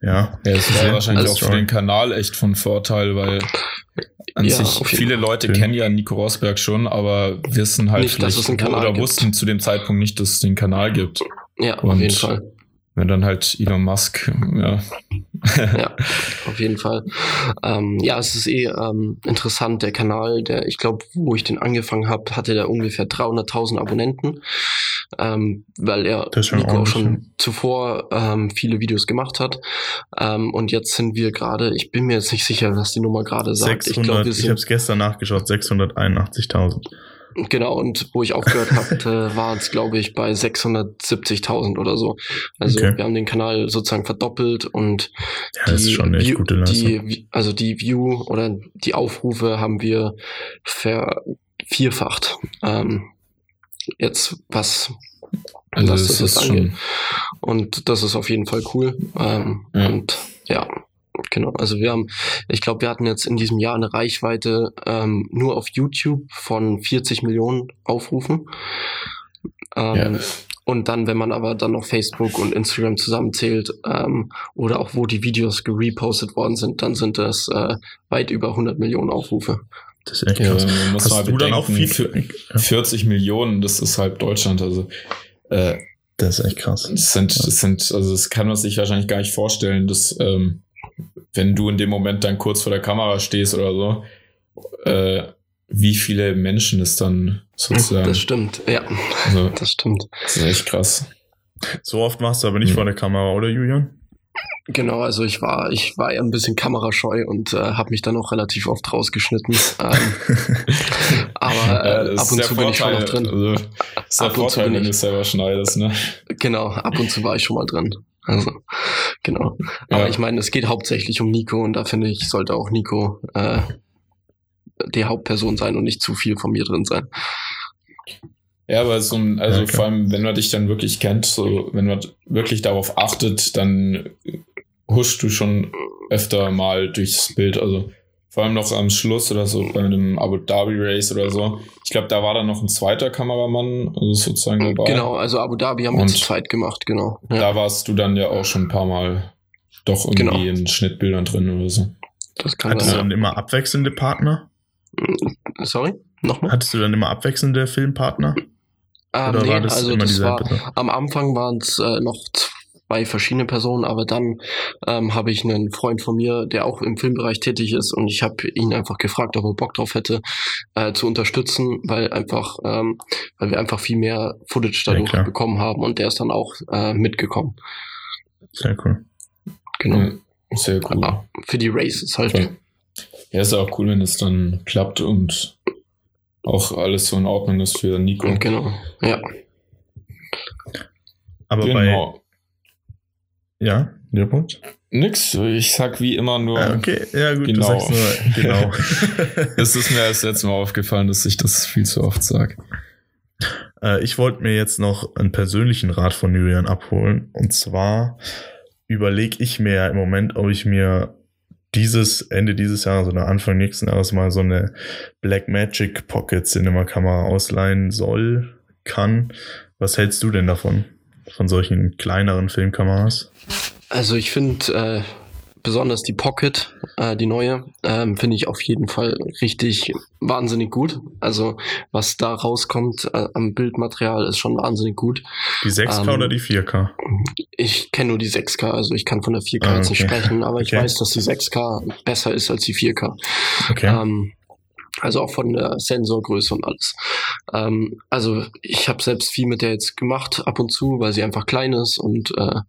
Ja, Ja, es ist ja wahrscheinlich Also auch für den Kanal echt von Vorteil, weil an Ja, sich auf viele Leute kennen ja Nico Rosberg schon, aber wissen halt Nicht, dass vielleicht es einen Kanal oder gibt. wussten zu dem Zeitpunkt nicht, dass es den Kanal gibt. Ja, auf Und- jeden Fall. Wenn dann halt Elon Musk, ja, ja, auf jeden Fall. Ähm, ja, es ist eh ähm, interessant. Der Kanal, der, ich glaube, wo ich den angefangen habe, hatte der ungefähr 300.000 Abonnenten. ähm, weil er Nico auch schon zuvor ähm, viele Videos gemacht hat. Ähm, und jetzt sind wir gerade, ich bin mir jetzt nicht sicher, was die Nummer gerade sagt. 600, ich glaube, ich habe es gestern nachgeschaut, 681.000. Genau, und wo ich aufgehört habe, <laughs> war es, glaube ich, bei 670.000 oder so. Also okay. wir haben den Kanal sozusagen verdoppelt und ja, die, View, die, also die View oder die Aufrufe haben wir vervierfacht. Ähm, jetzt was also was das, das angeht. Und das ist auf jeden Fall cool. Ähm, ja. Und ja, Genau, also wir haben, ich glaube, wir hatten jetzt in diesem Jahr eine Reichweite ähm, nur auf YouTube von 40 Millionen Aufrufen. Ähm, ja. Und dann, wenn man aber dann noch Facebook und Instagram zusammenzählt ähm, oder auch wo die Videos gerepostet worden sind, dann sind das äh, weit über 100 Millionen Aufrufe. Das ist echt krass. Ja, muss Hast mal du bedenken, dann auch viel? 40 Millionen, das ist halb Deutschland. Also äh, das ist echt krass. Das sind, das sind, also das kann man sich wahrscheinlich gar nicht vorstellen, dass ähm, wenn du in dem Moment dann kurz vor der Kamera stehst oder so, äh, wie viele Menschen es dann sozusagen. Das stimmt, ja. Also, das stimmt. Das ist echt krass. So oft machst du aber nicht mhm. vor der Kamera, oder Julian? Genau, also ich war, ich war ja ein bisschen kamerascheu und äh, habe mich dann auch relativ oft rausgeschnitten. Ähm, <laughs> aber äh, ja, ab und zu Vorteil, bin ich schon noch drin. Also, das ist der ab Vorteil, wenn du selber schneidest, ne? Genau, ab und zu war ich schon mal drin. Also, genau. Aber ja. ich meine, es geht hauptsächlich um Nico und da finde ich, sollte auch Nico äh, die Hauptperson sein und nicht zu viel von mir drin sein. Ja, aber so ein, also okay. vor allem, wenn man dich dann wirklich kennt, so, wenn man wirklich darauf achtet, dann huscht du schon öfter mal durchs Bild. Also vor allem noch am Schluss oder so bei dem Abu Dhabi Race oder so. Ich glaube, da war dann noch ein zweiter Kameramann, also sozusagen dabei. Genau, also Abu Dhabi haben wir zu zweit gemacht, genau. Ja. Da warst du dann ja auch schon ein paar Mal doch irgendwie genau. in Schnittbildern drin oder so. Das kann Hattest sein, du dann immer abwechselnde Partner? Sorry? Nochmal? Hattest du dann immer abwechselnde Filmpartner? Ähm, Oder nee, war das also immer das war, am Anfang waren es äh, noch zwei verschiedene Personen, aber dann ähm, habe ich einen Freund von mir, der auch im Filmbereich tätig ist und ich habe ihn einfach gefragt, ob er Bock drauf hätte, äh, zu unterstützen, weil einfach, ähm, weil wir einfach viel mehr Footage dadurch ja, bekommen haben und der ist dann auch äh, mitgekommen. Sehr cool. Genau. sehr cool. Aber für die Races halt. Okay. Ja, ist auch cool, wenn es dann klappt und auch alles so in Ordnung ist für Nico. Genau, ja. Aber genau. bei. Ja, der Punkt? Nix, ich sag wie immer nur. Ah, okay, ja, gut, genau. du sagst nur, genau. <laughs> es ist mir erst letztes Mal aufgefallen, dass ich das viel zu oft sage. Äh, ich wollte mir jetzt noch einen persönlichen Rat von Julian abholen. Und zwar überlege ich mir im Moment, ob ich mir dieses Ende dieses Jahres oder Anfang nächsten Jahres mal so eine Blackmagic Pocket Cinema Kamera ausleihen soll, kann. Was hältst du denn davon? Von solchen kleineren Filmkameras? Also ich finde, äh, besonders die Pocket, äh, die neue, ähm, finde ich auf jeden Fall richtig wahnsinnig gut. Also was da rauskommt äh, am Bildmaterial ist schon wahnsinnig gut. Die 6K ähm, oder die 4K? Ich kenne nur die 6K, also ich kann von der 4K ah, jetzt nicht sprechen, aber okay. ich weiß, dass die 6K besser ist als die 4K. Okay. Ähm, also auch von der Sensorgröße und alles. Ähm, also ich habe selbst viel mit der jetzt gemacht, ab und zu, weil sie einfach klein ist und äh,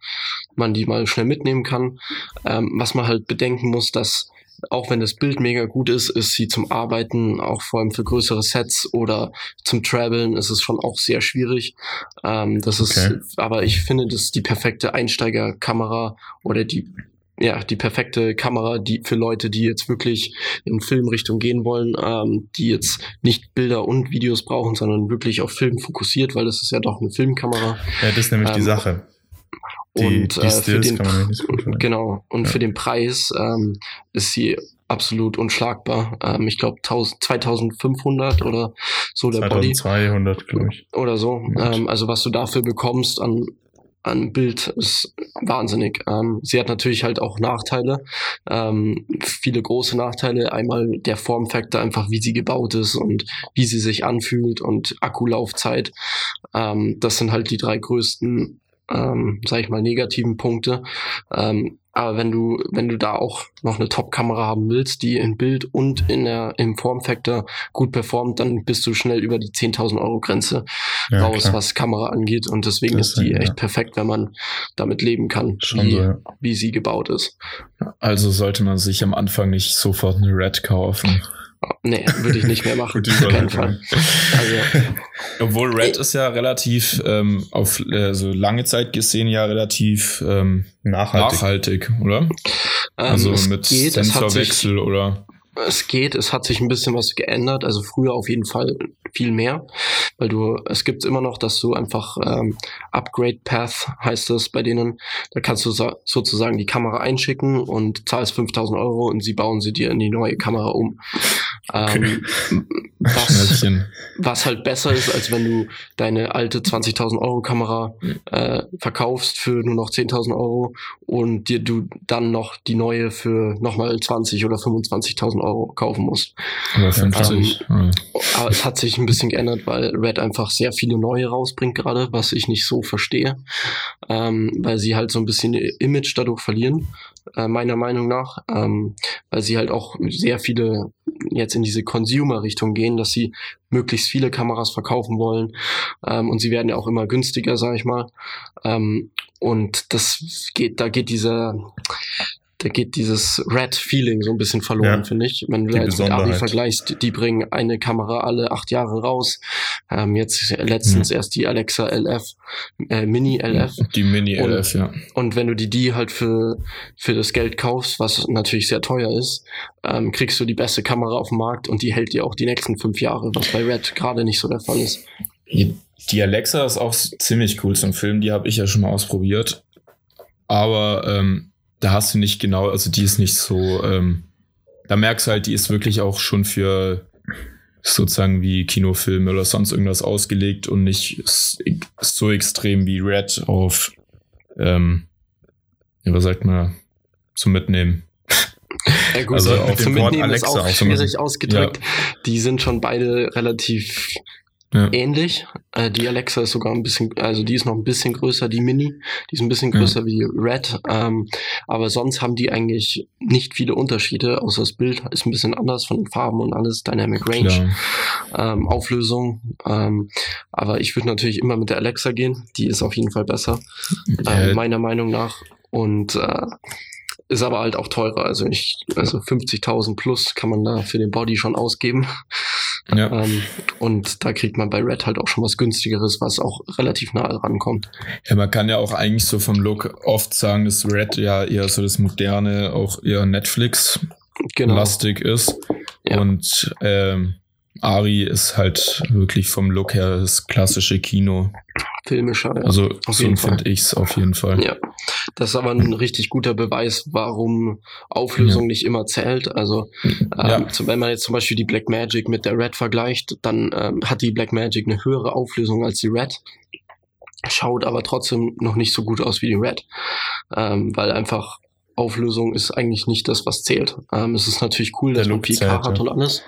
man die mal schnell mitnehmen kann. Ähm, was man halt bedenken muss, dass auch wenn das Bild mega gut ist, ist sie zum Arbeiten, auch vor allem für größere Sets oder zum Traveln, ist es schon auch sehr schwierig. Ähm, das okay. ist, aber ich finde, das ist die perfekte Einsteigerkamera oder die ja, die perfekte Kamera, die für Leute, die jetzt wirklich in Filmrichtung gehen wollen, ähm, die jetzt nicht Bilder und Videos brauchen, sondern wirklich auf Film fokussiert, weil das ist ja doch eine Filmkamera. Ja, das ist nämlich ähm, die Sache. Die, und die äh, für den genau und ja. für den Preis ähm, ist sie absolut unschlagbar. Ähm, ich glaube 2500 oder so der 2200, Body. glaube ich. Oder so. Ähm, also was du dafür bekommst an ein Bild ist wahnsinnig. Ähm, sie hat natürlich halt auch Nachteile, ähm, viele große Nachteile. Einmal der Formfaktor, einfach wie sie gebaut ist und wie sie sich anfühlt und Akkulaufzeit. Ähm, das sind halt die drei größten ähm, sag ich mal, negativen Punkte. Ähm, aber wenn du, wenn du da auch noch eine Top-Kamera haben willst, die in Bild und in der, im Formfaktor gut performt, dann bist du schnell über die 10.000 Euro Grenze ja, raus, klar. was Kamera angeht. Und deswegen das ist die ja. echt perfekt, wenn man damit leben kann, Schon wie, so, ja. wie sie gebaut ist. Also sollte man sich am Anfang nicht sofort eine Red kaufen. Nee, würde ich nicht mehr <laughs> machen. auf keinen Fall. Also, Obwohl Red ist ja relativ ähm, auf äh, so lange Zeit gesehen ja relativ ähm, nachhaltig. nachhaltig, oder? Ähm, also mit geht, Sensorwechsel oder es geht, es hat sich ein bisschen was geändert. Also früher auf jeden Fall viel mehr, weil du, es gibt immer noch, dass du einfach ähm, Upgrade Path heißt es bei denen, da kannst du so, sozusagen die Kamera einschicken und zahlst 5000 Euro und sie bauen sie dir in die neue Kamera um. Ähm, <laughs> was, was halt besser ist, als wenn du deine alte 20.000 Euro Kamera äh, verkaufst für nur noch 10.000 Euro und dir du dann noch die neue für nochmal 20 oder 25.000 Euro kaufen musst. Oder 50. Ähm, aber es hat sich ein bisschen geändert, weil Red einfach sehr viele neue rausbringt gerade, was ich nicht so verstehe, ähm, weil sie halt so ein bisschen ihr Image dadurch verlieren, äh, meiner Meinung nach, ähm, weil sie halt auch sehr viele jetzt in diese Consumer-Richtung gehen, dass sie möglichst viele Kameras verkaufen wollen ähm, und sie werden ja auch immer günstiger, sage ich mal. Ähm, und das geht, da geht dieser da geht dieses Red-Feeling so ein bisschen verloren, ja, finde ich. Wenn du jetzt mit Ari vergleichst, die bringen eine Kamera alle acht Jahre raus. Ähm, jetzt letztens mhm. erst die Alexa LF, äh, Mini LF. Die Mini LF, und, ja. Und wenn du die die halt für, für das Geld kaufst, was natürlich sehr teuer ist, ähm, kriegst du die beste Kamera auf dem Markt und die hält dir auch die nächsten fünf Jahre, was bei Red gerade nicht so der Fall ist. Die Alexa ist auch ziemlich cool zum Film, die habe ich ja schon mal ausprobiert. Aber ähm, da hast du nicht genau, also die ist nicht so, ähm, da merkst du halt, die ist wirklich auch schon für sozusagen wie Kinofilme oder sonst irgendwas ausgelegt und nicht so extrem wie Red auf, ähm, ja, was sagt man, zum Mitnehmen. <laughs> Ja gut, also auch zum Mitnehmen Alexa ist auch schwierig ausgedrückt. Ja. Die sind schon beide relativ ja. ähnlich. Äh, die Alexa ist sogar ein bisschen, also die ist noch ein bisschen größer, die Mini. Die ist ein bisschen größer ja. wie die Red. Ähm, aber sonst haben die eigentlich nicht viele Unterschiede, außer das Bild ist ein bisschen anders von den Farben und alles, Dynamic Range, ähm, Auflösung. Ähm, aber ich würde natürlich immer mit der Alexa gehen. Die ist auf jeden Fall besser, äh, meiner Meinung nach. Und äh, ist aber halt auch teurer. Also ich, also 50.000 plus kann man da für den Body schon ausgeben. Ja. Ähm, und da kriegt man bei Red halt auch schon was günstigeres, was auch relativ nah rankommt. Ja, man kann ja auch eigentlich so vom Look oft sagen, dass Red ja eher so das moderne, auch eher Netflix-lastig genau. ist. Ja. Und ähm, Ari ist halt wirklich vom Look her das klassische Kino. Filmischer, ja. Also auf so finde ich es auf jeden Fall. Ja, das ist aber ein richtig guter Beweis, warum Auflösung ja. nicht immer zählt. Also ähm, ja. wenn man jetzt zum Beispiel die Black Magic mit der Red vergleicht, dann ähm, hat die Black Magic eine höhere Auflösung als die Red schaut aber trotzdem noch nicht so gut aus wie die Red, ähm, weil einfach Auflösung ist eigentlich nicht das, was zählt. Ähm, es ist natürlich cool, dass man 4K zählt, hat und alles.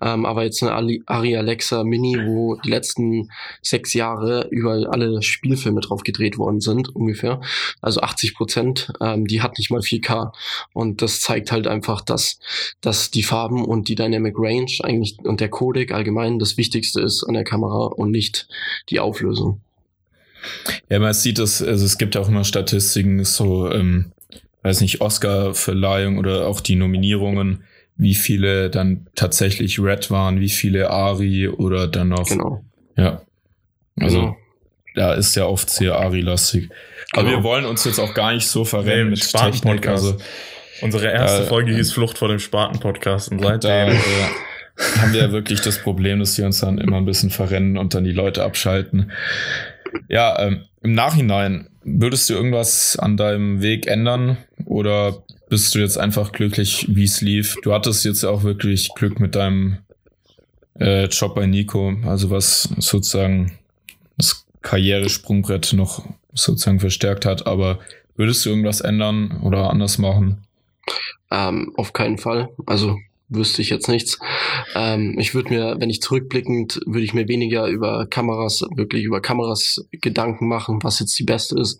Ähm, aber jetzt eine Ari Alexa Mini, wo die letzten sechs Jahre überall alle Spielfilme drauf gedreht worden sind, ungefähr. Also 80 Prozent, ähm, die hat nicht mal 4K. Und das zeigt halt einfach, dass, dass die Farben und die Dynamic Range eigentlich und der Codec allgemein das Wichtigste ist an der Kamera und nicht die Auflösung. Ja, man sieht das, also es gibt auch immer Statistiken, so, ähm, weiß nicht, Oscar-Verleihung oder auch die Nominierungen, wie viele dann tatsächlich Red waren, wie viele Ari oder dann noch. Genau. Ja. Also genau. da ist ja oft sehr Ari-lastig. Aber genau. wir wollen uns jetzt auch gar nicht so verrennen nee, mit Technik. Also, Unsere erste äh, Folge hieß Flucht vor dem Spaten-Podcast und seitdem. Da, äh, haben wir ja wirklich das Problem, dass wir uns dann immer ein bisschen verrennen und dann die Leute abschalten. Ja, ähm, im Nachhinein, würdest du irgendwas an deinem Weg ändern oder bist du jetzt einfach glücklich, wie es lief? Du hattest jetzt auch wirklich Glück mit deinem äh, Job bei Nico, also was sozusagen das Karrieresprungbrett noch sozusagen verstärkt hat, aber würdest du irgendwas ändern oder anders machen? Ähm, auf keinen Fall. Also wüsste ich jetzt nichts. Ähm, ich würde mir, wenn ich zurückblickend, würde ich mir weniger über Kameras, wirklich über Kameras Gedanken machen, was jetzt die beste ist.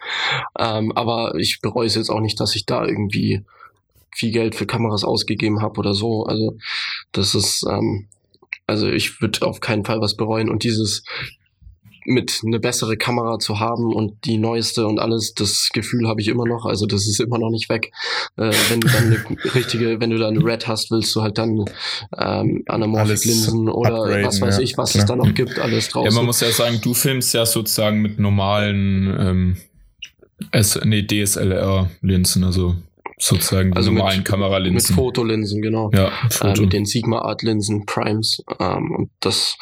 Ähm, aber ich bereue es jetzt auch nicht, dass ich da irgendwie viel Geld für Kameras ausgegeben habe oder so. Also das ist, ähm, also ich würde auf keinen Fall was bereuen. Und dieses mit eine bessere Kamera zu haben und die neueste und alles, das Gefühl habe ich immer noch. Also das ist immer noch nicht weg. Äh, wenn du dann eine <laughs> richtige, wenn du da eine Red hast, willst du halt dann ähm, Anamorphic Linsen oder was weiß ja, ich, was klar. es da noch gibt, alles draußen. Ja, man muss ja sagen, du filmst ja sozusagen mit normalen ähm, S nee, DSLR-Linsen, also sozusagen also normalen mit, Kameralinsen. Mit Fotolinsen, genau. Ja, Foto. äh, mit den Sigma Art Linsen Primes. Ähm, und das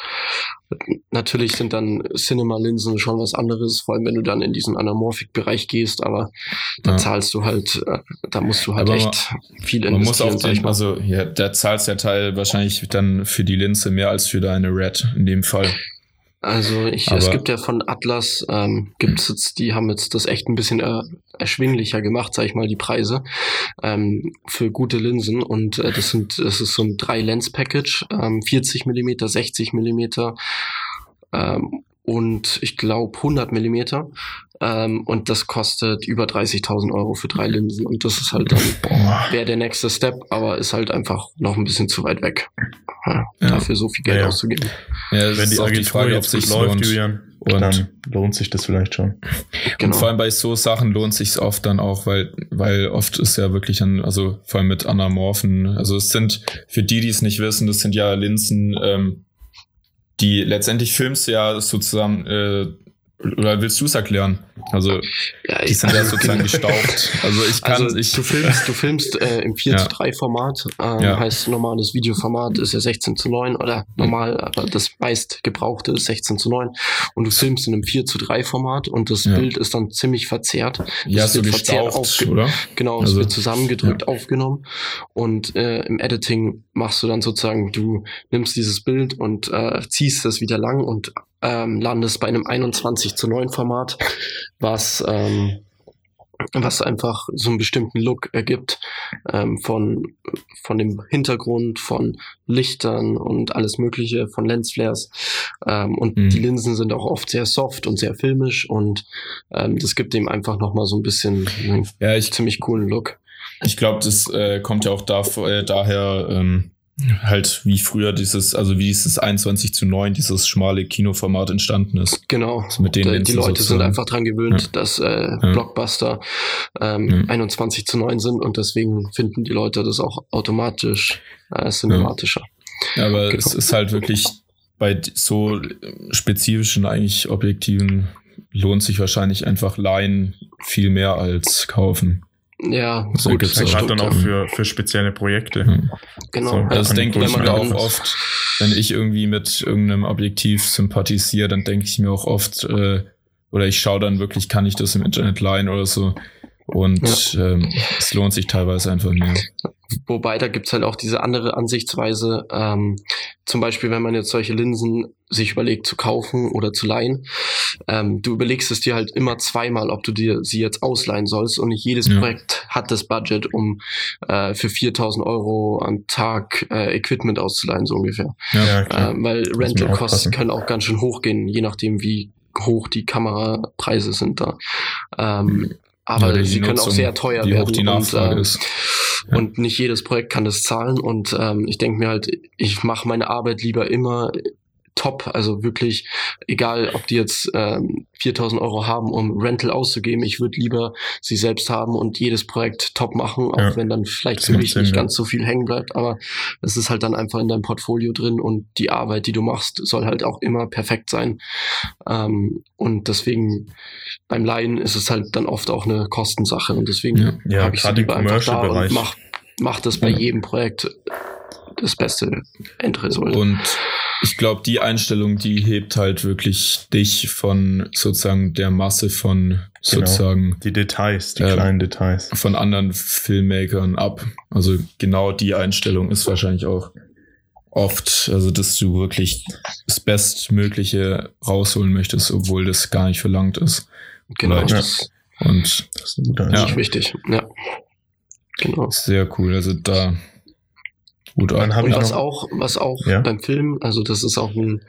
natürlich sind dann Cinema-Linsen schon was anderes, vor allem wenn du dann in diesen Anamorphic-Bereich gehst, aber da ja. zahlst du halt, äh, da musst du halt aber echt man, viel investieren. Man muss auch den, also ja, da zahlst ja Teil wahrscheinlich dann für die Linse mehr als für deine Red in dem Fall. Also ich, es gibt ja von Atlas, ähm, gibt's jetzt, die haben jetzt das echt ein bisschen äh, erschwinglicher gemacht, sag ich mal, die Preise ähm, für gute Linsen. Und äh, das sind, das ist so ein drei Lens Package, ähm, 40 Millimeter, 60 Millimeter ähm, und ich glaube 100 Millimeter ähm, und das kostet über 30.000 Euro für drei Linsen. Und das ist halt dann, wäre der nächste Step, aber ist halt einfach noch ein bisschen zu weit weg, ja, ja. dafür so viel Geld ja, auszugeben. Ja, Wenn die Agentur die Frage, jetzt sich läuft, lohnt. Julian, und dann lohnt sich das vielleicht schon. Genau. Und vor allem bei so Sachen lohnt sich oft dann auch, weil, weil oft ist ja wirklich dann, also vor allem mit Anamorphen, also es sind, für die, die es nicht wissen, das sind ja Linsen, ähm, die letztendlich filmst ja sozusagen äh, oder willst du es erklären? Also, ja, die sind ja sozusagen gestaucht. <laughs> Also, ich kann, also, ich. Du filmst, du filmst äh, im 4 ja. zu 3 Format, ähm, ja. heißt normales Videoformat ist ja 16 zu 9 oder normal, aber das meist gebrauchte ist 16 zu 9 und du filmst in einem 4 zu 3 Format und das Bild ist dann ziemlich verzerrt. Ja, wird so verzerrt aufge oder? Genau, also, es wird zusammengedrückt aufgenommen und äh, im Editing machst du dann sozusagen, du nimmst dieses Bild und äh, ziehst es wieder lang und ähm, landest bei einem 21 zu 9 Format, was, ähm, was einfach so einen bestimmten Look ergibt ähm, von, von dem Hintergrund, von Lichtern und alles Mögliche, von Lensflares. Ähm, und mhm. die Linsen sind auch oft sehr soft und sehr filmisch und ähm, das gibt dem einfach nochmal so ein bisschen einen ja, ich, ziemlich coolen Look. Ich glaube, das äh, kommt ja auch da, äh, daher, ähm, halt wie früher dieses, also wie dieses 21 zu 9, dieses schmale Kinoformat entstanden ist. Genau. Also mit denen die Leute sind einfach dran gewöhnt, ja. dass äh, ja. Blockbuster ähm, ja. 21 zu 9 sind und deswegen finden die Leute das auch automatisch äh, cinematischer. Aber genau. es ist halt wirklich bei so spezifischen eigentlich Objektiven lohnt sich wahrscheinlich einfach leihen viel mehr als kaufen. Ja, so gut. Das gerade dann auch für, für spezielle Projekte. Mhm. Genau. So, das denke ich mir auch oft, wenn ich irgendwie mit irgendeinem Objektiv sympathisiere, dann denke ich mir auch oft, äh, oder ich schaue dann wirklich, kann ich das im Internet leihen oder so. Und ja. ähm, es lohnt sich teilweise einfach mehr. Wobei, da gibt's halt auch diese andere Ansichtsweise. Ähm, zum Beispiel, wenn man jetzt solche Linsen sich überlegt zu kaufen oder zu leihen, ähm, du überlegst es dir halt immer zweimal, ob du dir sie jetzt ausleihen sollst und nicht jedes ja. Projekt hat das Budget, um äh, für 4000 Euro am Tag äh, Equipment auszuleihen, so ungefähr. Ja, äh, weil Rental-Kosten können auch ganz schön hochgehen, je nachdem, wie hoch die Kamerapreise sind da. Ähm, aber ja, sie können auch sehr teuer wie werden. Hoch die Nachfrage und, äh, ist. Ja. und nicht jedes Projekt kann das zahlen. Und ähm, ich denke mir halt, ich mache meine Arbeit lieber immer top. Also wirklich, egal ob die jetzt ähm, 4000 Euro haben, um Rental auszugeben, ich würde lieber sie selbst haben und jedes Projekt top machen, auch ja. wenn dann vielleicht für mich nicht ja. ganz so viel hängen bleibt. Aber es ist halt dann einfach in deinem Portfolio drin und die Arbeit, die du machst, soll halt auch immer perfekt sein. Ähm, und deswegen beim Laien ist es halt dann oft auch eine Kostensache und deswegen ja, ja habe ich sie lieber einfach da und mach, mach das bei jedem Projekt das beste Endresult. Und ich glaube, die Einstellung, die hebt halt wirklich dich von sozusagen der Masse von genau. sozusagen die Details, die äh, kleinen Details von anderen Filmmakern ab. Also genau die Einstellung ist wahrscheinlich auch oft, also dass du wirklich das Bestmögliche rausholen möchtest, obwohl das gar nicht verlangt ist. Genau. Ja. Und das ist eine gute ja. wichtig. Ja. Genau. Sehr cool. Also da gut an. Und was auch, was auch ja? beim Film, also das ist auch ein,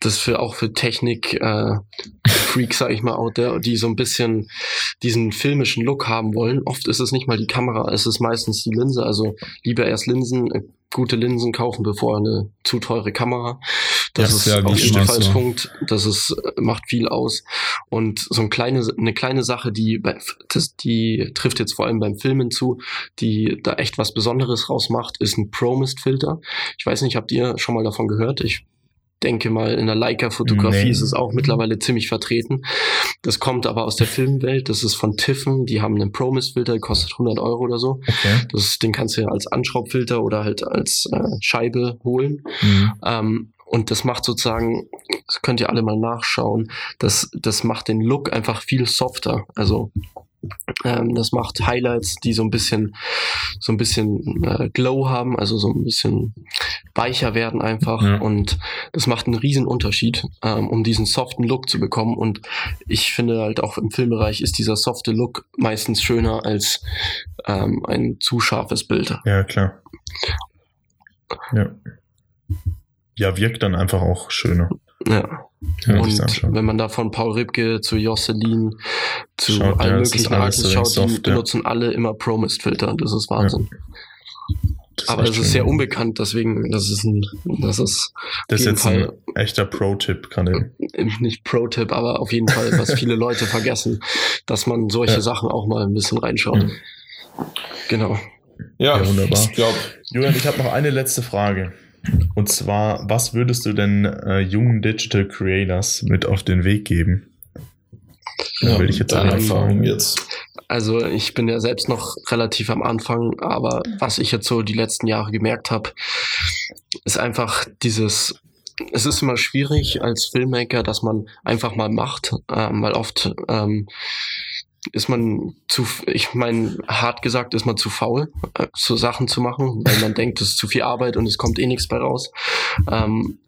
das für auch für Technik äh, Freaks, sag ich mal, out there, die so ein bisschen diesen filmischen Look haben wollen. Oft ist es nicht mal die Kamera, es ist meistens die Linse. Also lieber erst Linsen, äh, gute Linsen kaufen, bevor eine zu teure Kamera. Das, das ist ja auf jeden Fall so. Punkt. Das ist, äh, macht viel aus. Und so eine kleine, eine kleine Sache, die, das, die trifft jetzt vor allem beim Filmen zu, die da echt was Besonderes rausmacht, ist ein Pro-Mist-Filter. Ich weiß nicht, habt ihr schon mal davon gehört? Ich denke mal, in der Leica-Fotografie nee. ist es auch mittlerweile ziemlich vertreten. Das kommt aber aus der Filmwelt. Das ist von Tiffen. Die haben einen Promise-Filter, kostet 100 Euro oder so. Okay. Das, den kannst du ja als Anschraubfilter oder halt als äh, Scheibe holen. Mhm. Ähm, und das macht sozusagen, das könnt ihr alle mal nachschauen, das, das macht den Look einfach viel softer. Also ähm, das macht Highlights, die so ein bisschen, so ein bisschen äh, Glow haben, also so ein bisschen weicher werden einfach. Ja. Und das macht einen riesen Unterschied, ähm, um diesen soften Look zu bekommen. Und ich finde halt auch im Filmbereich ist dieser softe Look meistens schöner als ähm, ein zu scharfes Bild. Ja, klar. Ja. Ja, wirkt dann einfach auch schöner. Ja. Ja, und wenn man da von Paul Ripke zu Jocelyn zu schaut, allen ja, möglichen Artists schaut, soft, die benutzen alle immer Promist-Filter. Das ist Wahnsinn. Das Aber es ist sehr unbekannt, deswegen, das ist ein, das ist. Das ist jetzt Fall, ein echter Pro-Tipp, kann ich. Nicht Pro-Tipp, aber auf jeden Fall, was viele <laughs> Leute vergessen, dass man solche ja. Sachen auch mal ein bisschen reinschaut. Mhm. Genau. Ja, ja wunderbar. Ich glaub, Julian, ich habe noch eine letzte Frage. Und zwar, was würdest du denn äh, jungen Digital Creators mit auf den Weg geben? Ja, will ich jetzt deine Erfahrung jetzt. Also ich bin ja selbst noch relativ am Anfang, aber was ich jetzt so die letzten Jahre gemerkt habe, ist einfach dieses es ist immer schwierig als Filmmaker, dass man einfach mal macht, ähm, weil oft ähm, ist man zu, ich meine, hart gesagt, ist man zu faul, äh, so Sachen zu machen, weil man <laughs> denkt, es ist zu viel Arbeit und es kommt eh nichts bei raus. Ähm,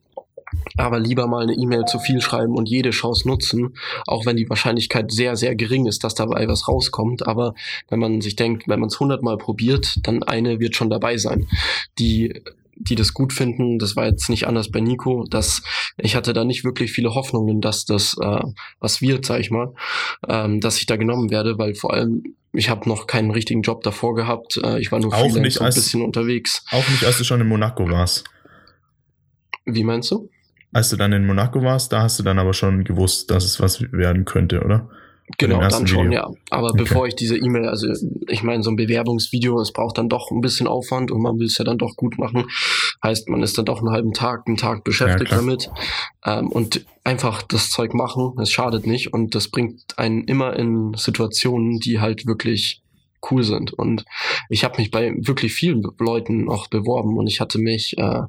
aber lieber mal eine E-Mail zu viel schreiben und jede Chance nutzen, auch wenn die Wahrscheinlichkeit sehr, sehr gering ist, dass dabei was rauskommt. Aber wenn man sich denkt, wenn man es hundertmal probiert, dann eine wird schon dabei sein, die die das gut finden. Das war jetzt nicht anders bei Nico. Dass ich hatte da nicht wirklich viele Hoffnungen, dass das äh, was wird, sag ich mal, ähm, dass ich da genommen werde, weil vor allem ich habe noch keinen richtigen Job davor gehabt. Äh, ich war nur auch nicht als, ein bisschen unterwegs. Auch nicht, als du schon in Monaco warst. Wie meinst du? Als du dann in Monaco warst, da hast du dann aber schon gewusst, dass es was werden könnte, oder? Genau, dann schon, Video. ja. Aber okay. bevor ich diese E-Mail, also ich meine, so ein Bewerbungsvideo, es braucht dann doch ein bisschen Aufwand und man will es ja dann doch gut machen. Heißt, man ist dann doch einen halben Tag, einen Tag beschäftigt ja, damit. Ähm, und einfach das Zeug machen, es schadet nicht und das bringt einen immer in Situationen, die halt wirklich cool sind. Und ich habe mich bei wirklich vielen Leuten auch beworben und ich hatte mich äh,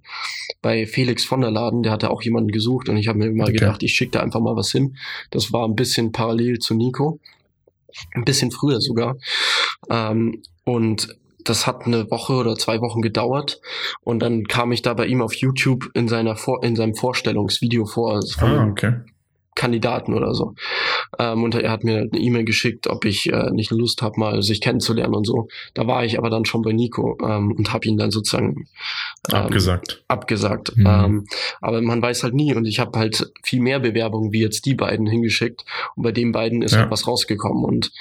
bei Felix von der Laden, der hatte auch jemanden gesucht und ich habe mir mal okay. gedacht, ich schicke da einfach mal was hin. Das war ein bisschen parallel zu Nico, ein bisschen früher sogar. Ähm, und das hat eine Woche oder zwei Wochen gedauert und dann kam ich da bei ihm auf YouTube in seiner Vor in seinem Vorstellungsvideo vor. Also ah, okay. Kandidaten oder so. Ähm, und er hat mir eine E-Mail geschickt, ob ich äh, nicht Lust habe, mal sich kennenzulernen und so. Da war ich aber dann schon bei Nico ähm, und habe ihn dann sozusagen ähm, abgesagt. Abgesagt. Mhm. Ähm, aber man weiß halt nie und ich habe halt viel mehr Bewerbungen wie jetzt die beiden hingeschickt und bei den beiden ist ja. halt was rausgekommen und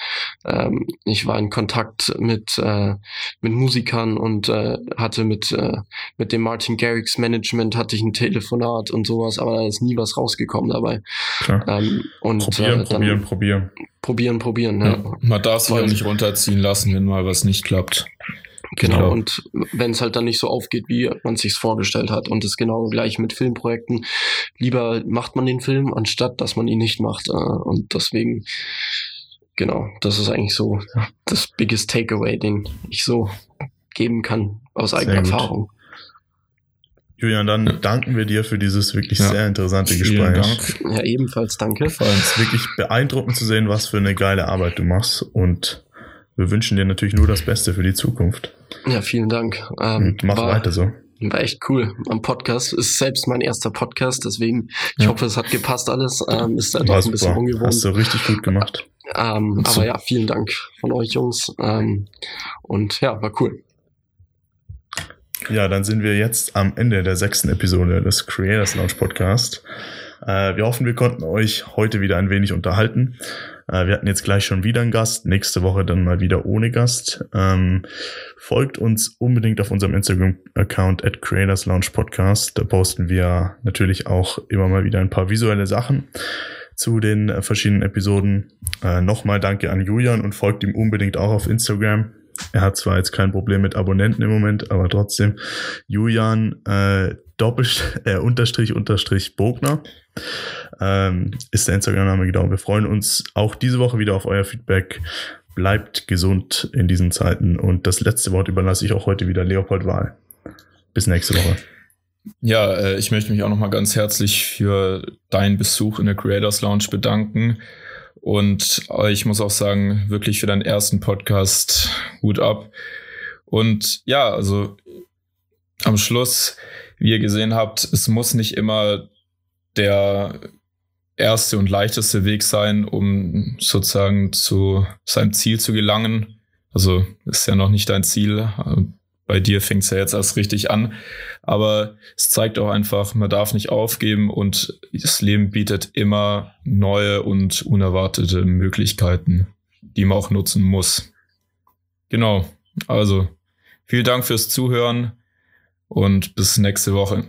ähm, ich war in Kontakt mit äh, mit Musikern und äh, hatte mit äh, mit dem Martin Garrix Management hatte ich ein Telefonat und sowas, aber da ist nie was rausgekommen dabei. Ähm, und, probieren, äh, probieren, probieren. Probieren, probieren, ja. ja. Man darf sich auch nicht runterziehen lassen, wenn mal was nicht klappt. Genau, genau. und wenn es halt dann nicht so aufgeht, wie man sich vorgestellt hat. Und das genau gleich mit Filmprojekten. Lieber macht man den Film, anstatt dass man ihn nicht macht. Äh, und deswegen, genau, das ist eigentlich so das biggest takeaway, den ich so geben kann aus eigener Erfahrung. Julian, dann ja. danken wir dir für dieses wirklich ja. sehr interessante Vielen Gespräch. Dank. Ja, ebenfalls danke. Es ist wirklich beeindruckend zu sehen, was für eine geile Arbeit du machst und wir wünschen dir natürlich nur das Beste für die Zukunft. Ja, vielen Dank. Ähm, und mach war, weiter so. War echt cool am Podcast. Ist selbst mein erster Podcast, deswegen ich ja. hoffe, es hat gepasst alles. Ähm, ist dann doch ein bisschen ungewohnt. Hast du richtig gut gemacht. Ähm, aber ja, vielen Dank von euch Jungs. Ähm, und ja, war cool. Ja, dann sind wir jetzt am Ende der sechsten Episode des Creators Launch Podcast. Äh, wir hoffen, wir konnten euch heute wieder ein wenig unterhalten. Äh, wir hatten jetzt gleich schon wieder einen Gast, nächste Woche dann mal wieder ohne Gast. Ähm, folgt uns unbedingt auf unserem Instagram-Account at Creators Launch Podcast. Da posten wir natürlich auch immer mal wieder ein paar visuelle Sachen zu den verschiedenen Episoden. Äh, Nochmal danke an Julian und folgt ihm unbedingt auch auf Instagram. Er hat zwar jetzt kein Problem mit Abonnenten im Moment, aber trotzdem Julian äh, Doppelst <laughs> äh, Unterstrich Unterstrich Bogner ähm, ist der Instagram-Name genau. Wir freuen uns auch diese Woche wieder auf euer Feedback. Bleibt gesund in diesen Zeiten und das letzte Wort überlasse ich auch heute wieder Leopold Wahl. Bis nächste Woche. Ja, äh, ich möchte mich auch nochmal ganz herzlich für deinen Besuch in der Creators Lounge bedanken. Und ich muss auch sagen, wirklich für deinen ersten Podcast Hut ab. Und ja, also am Schluss, wie ihr gesehen habt, es muss nicht immer der erste und leichteste Weg sein, um sozusagen zu seinem Ziel zu gelangen. Also ist ja noch nicht dein Ziel. Bei dir fängt es ja jetzt erst richtig an. Aber es zeigt auch einfach, man darf nicht aufgeben und das Leben bietet immer neue und unerwartete Möglichkeiten, die man auch nutzen muss. Genau. Also vielen Dank fürs Zuhören und bis nächste Woche.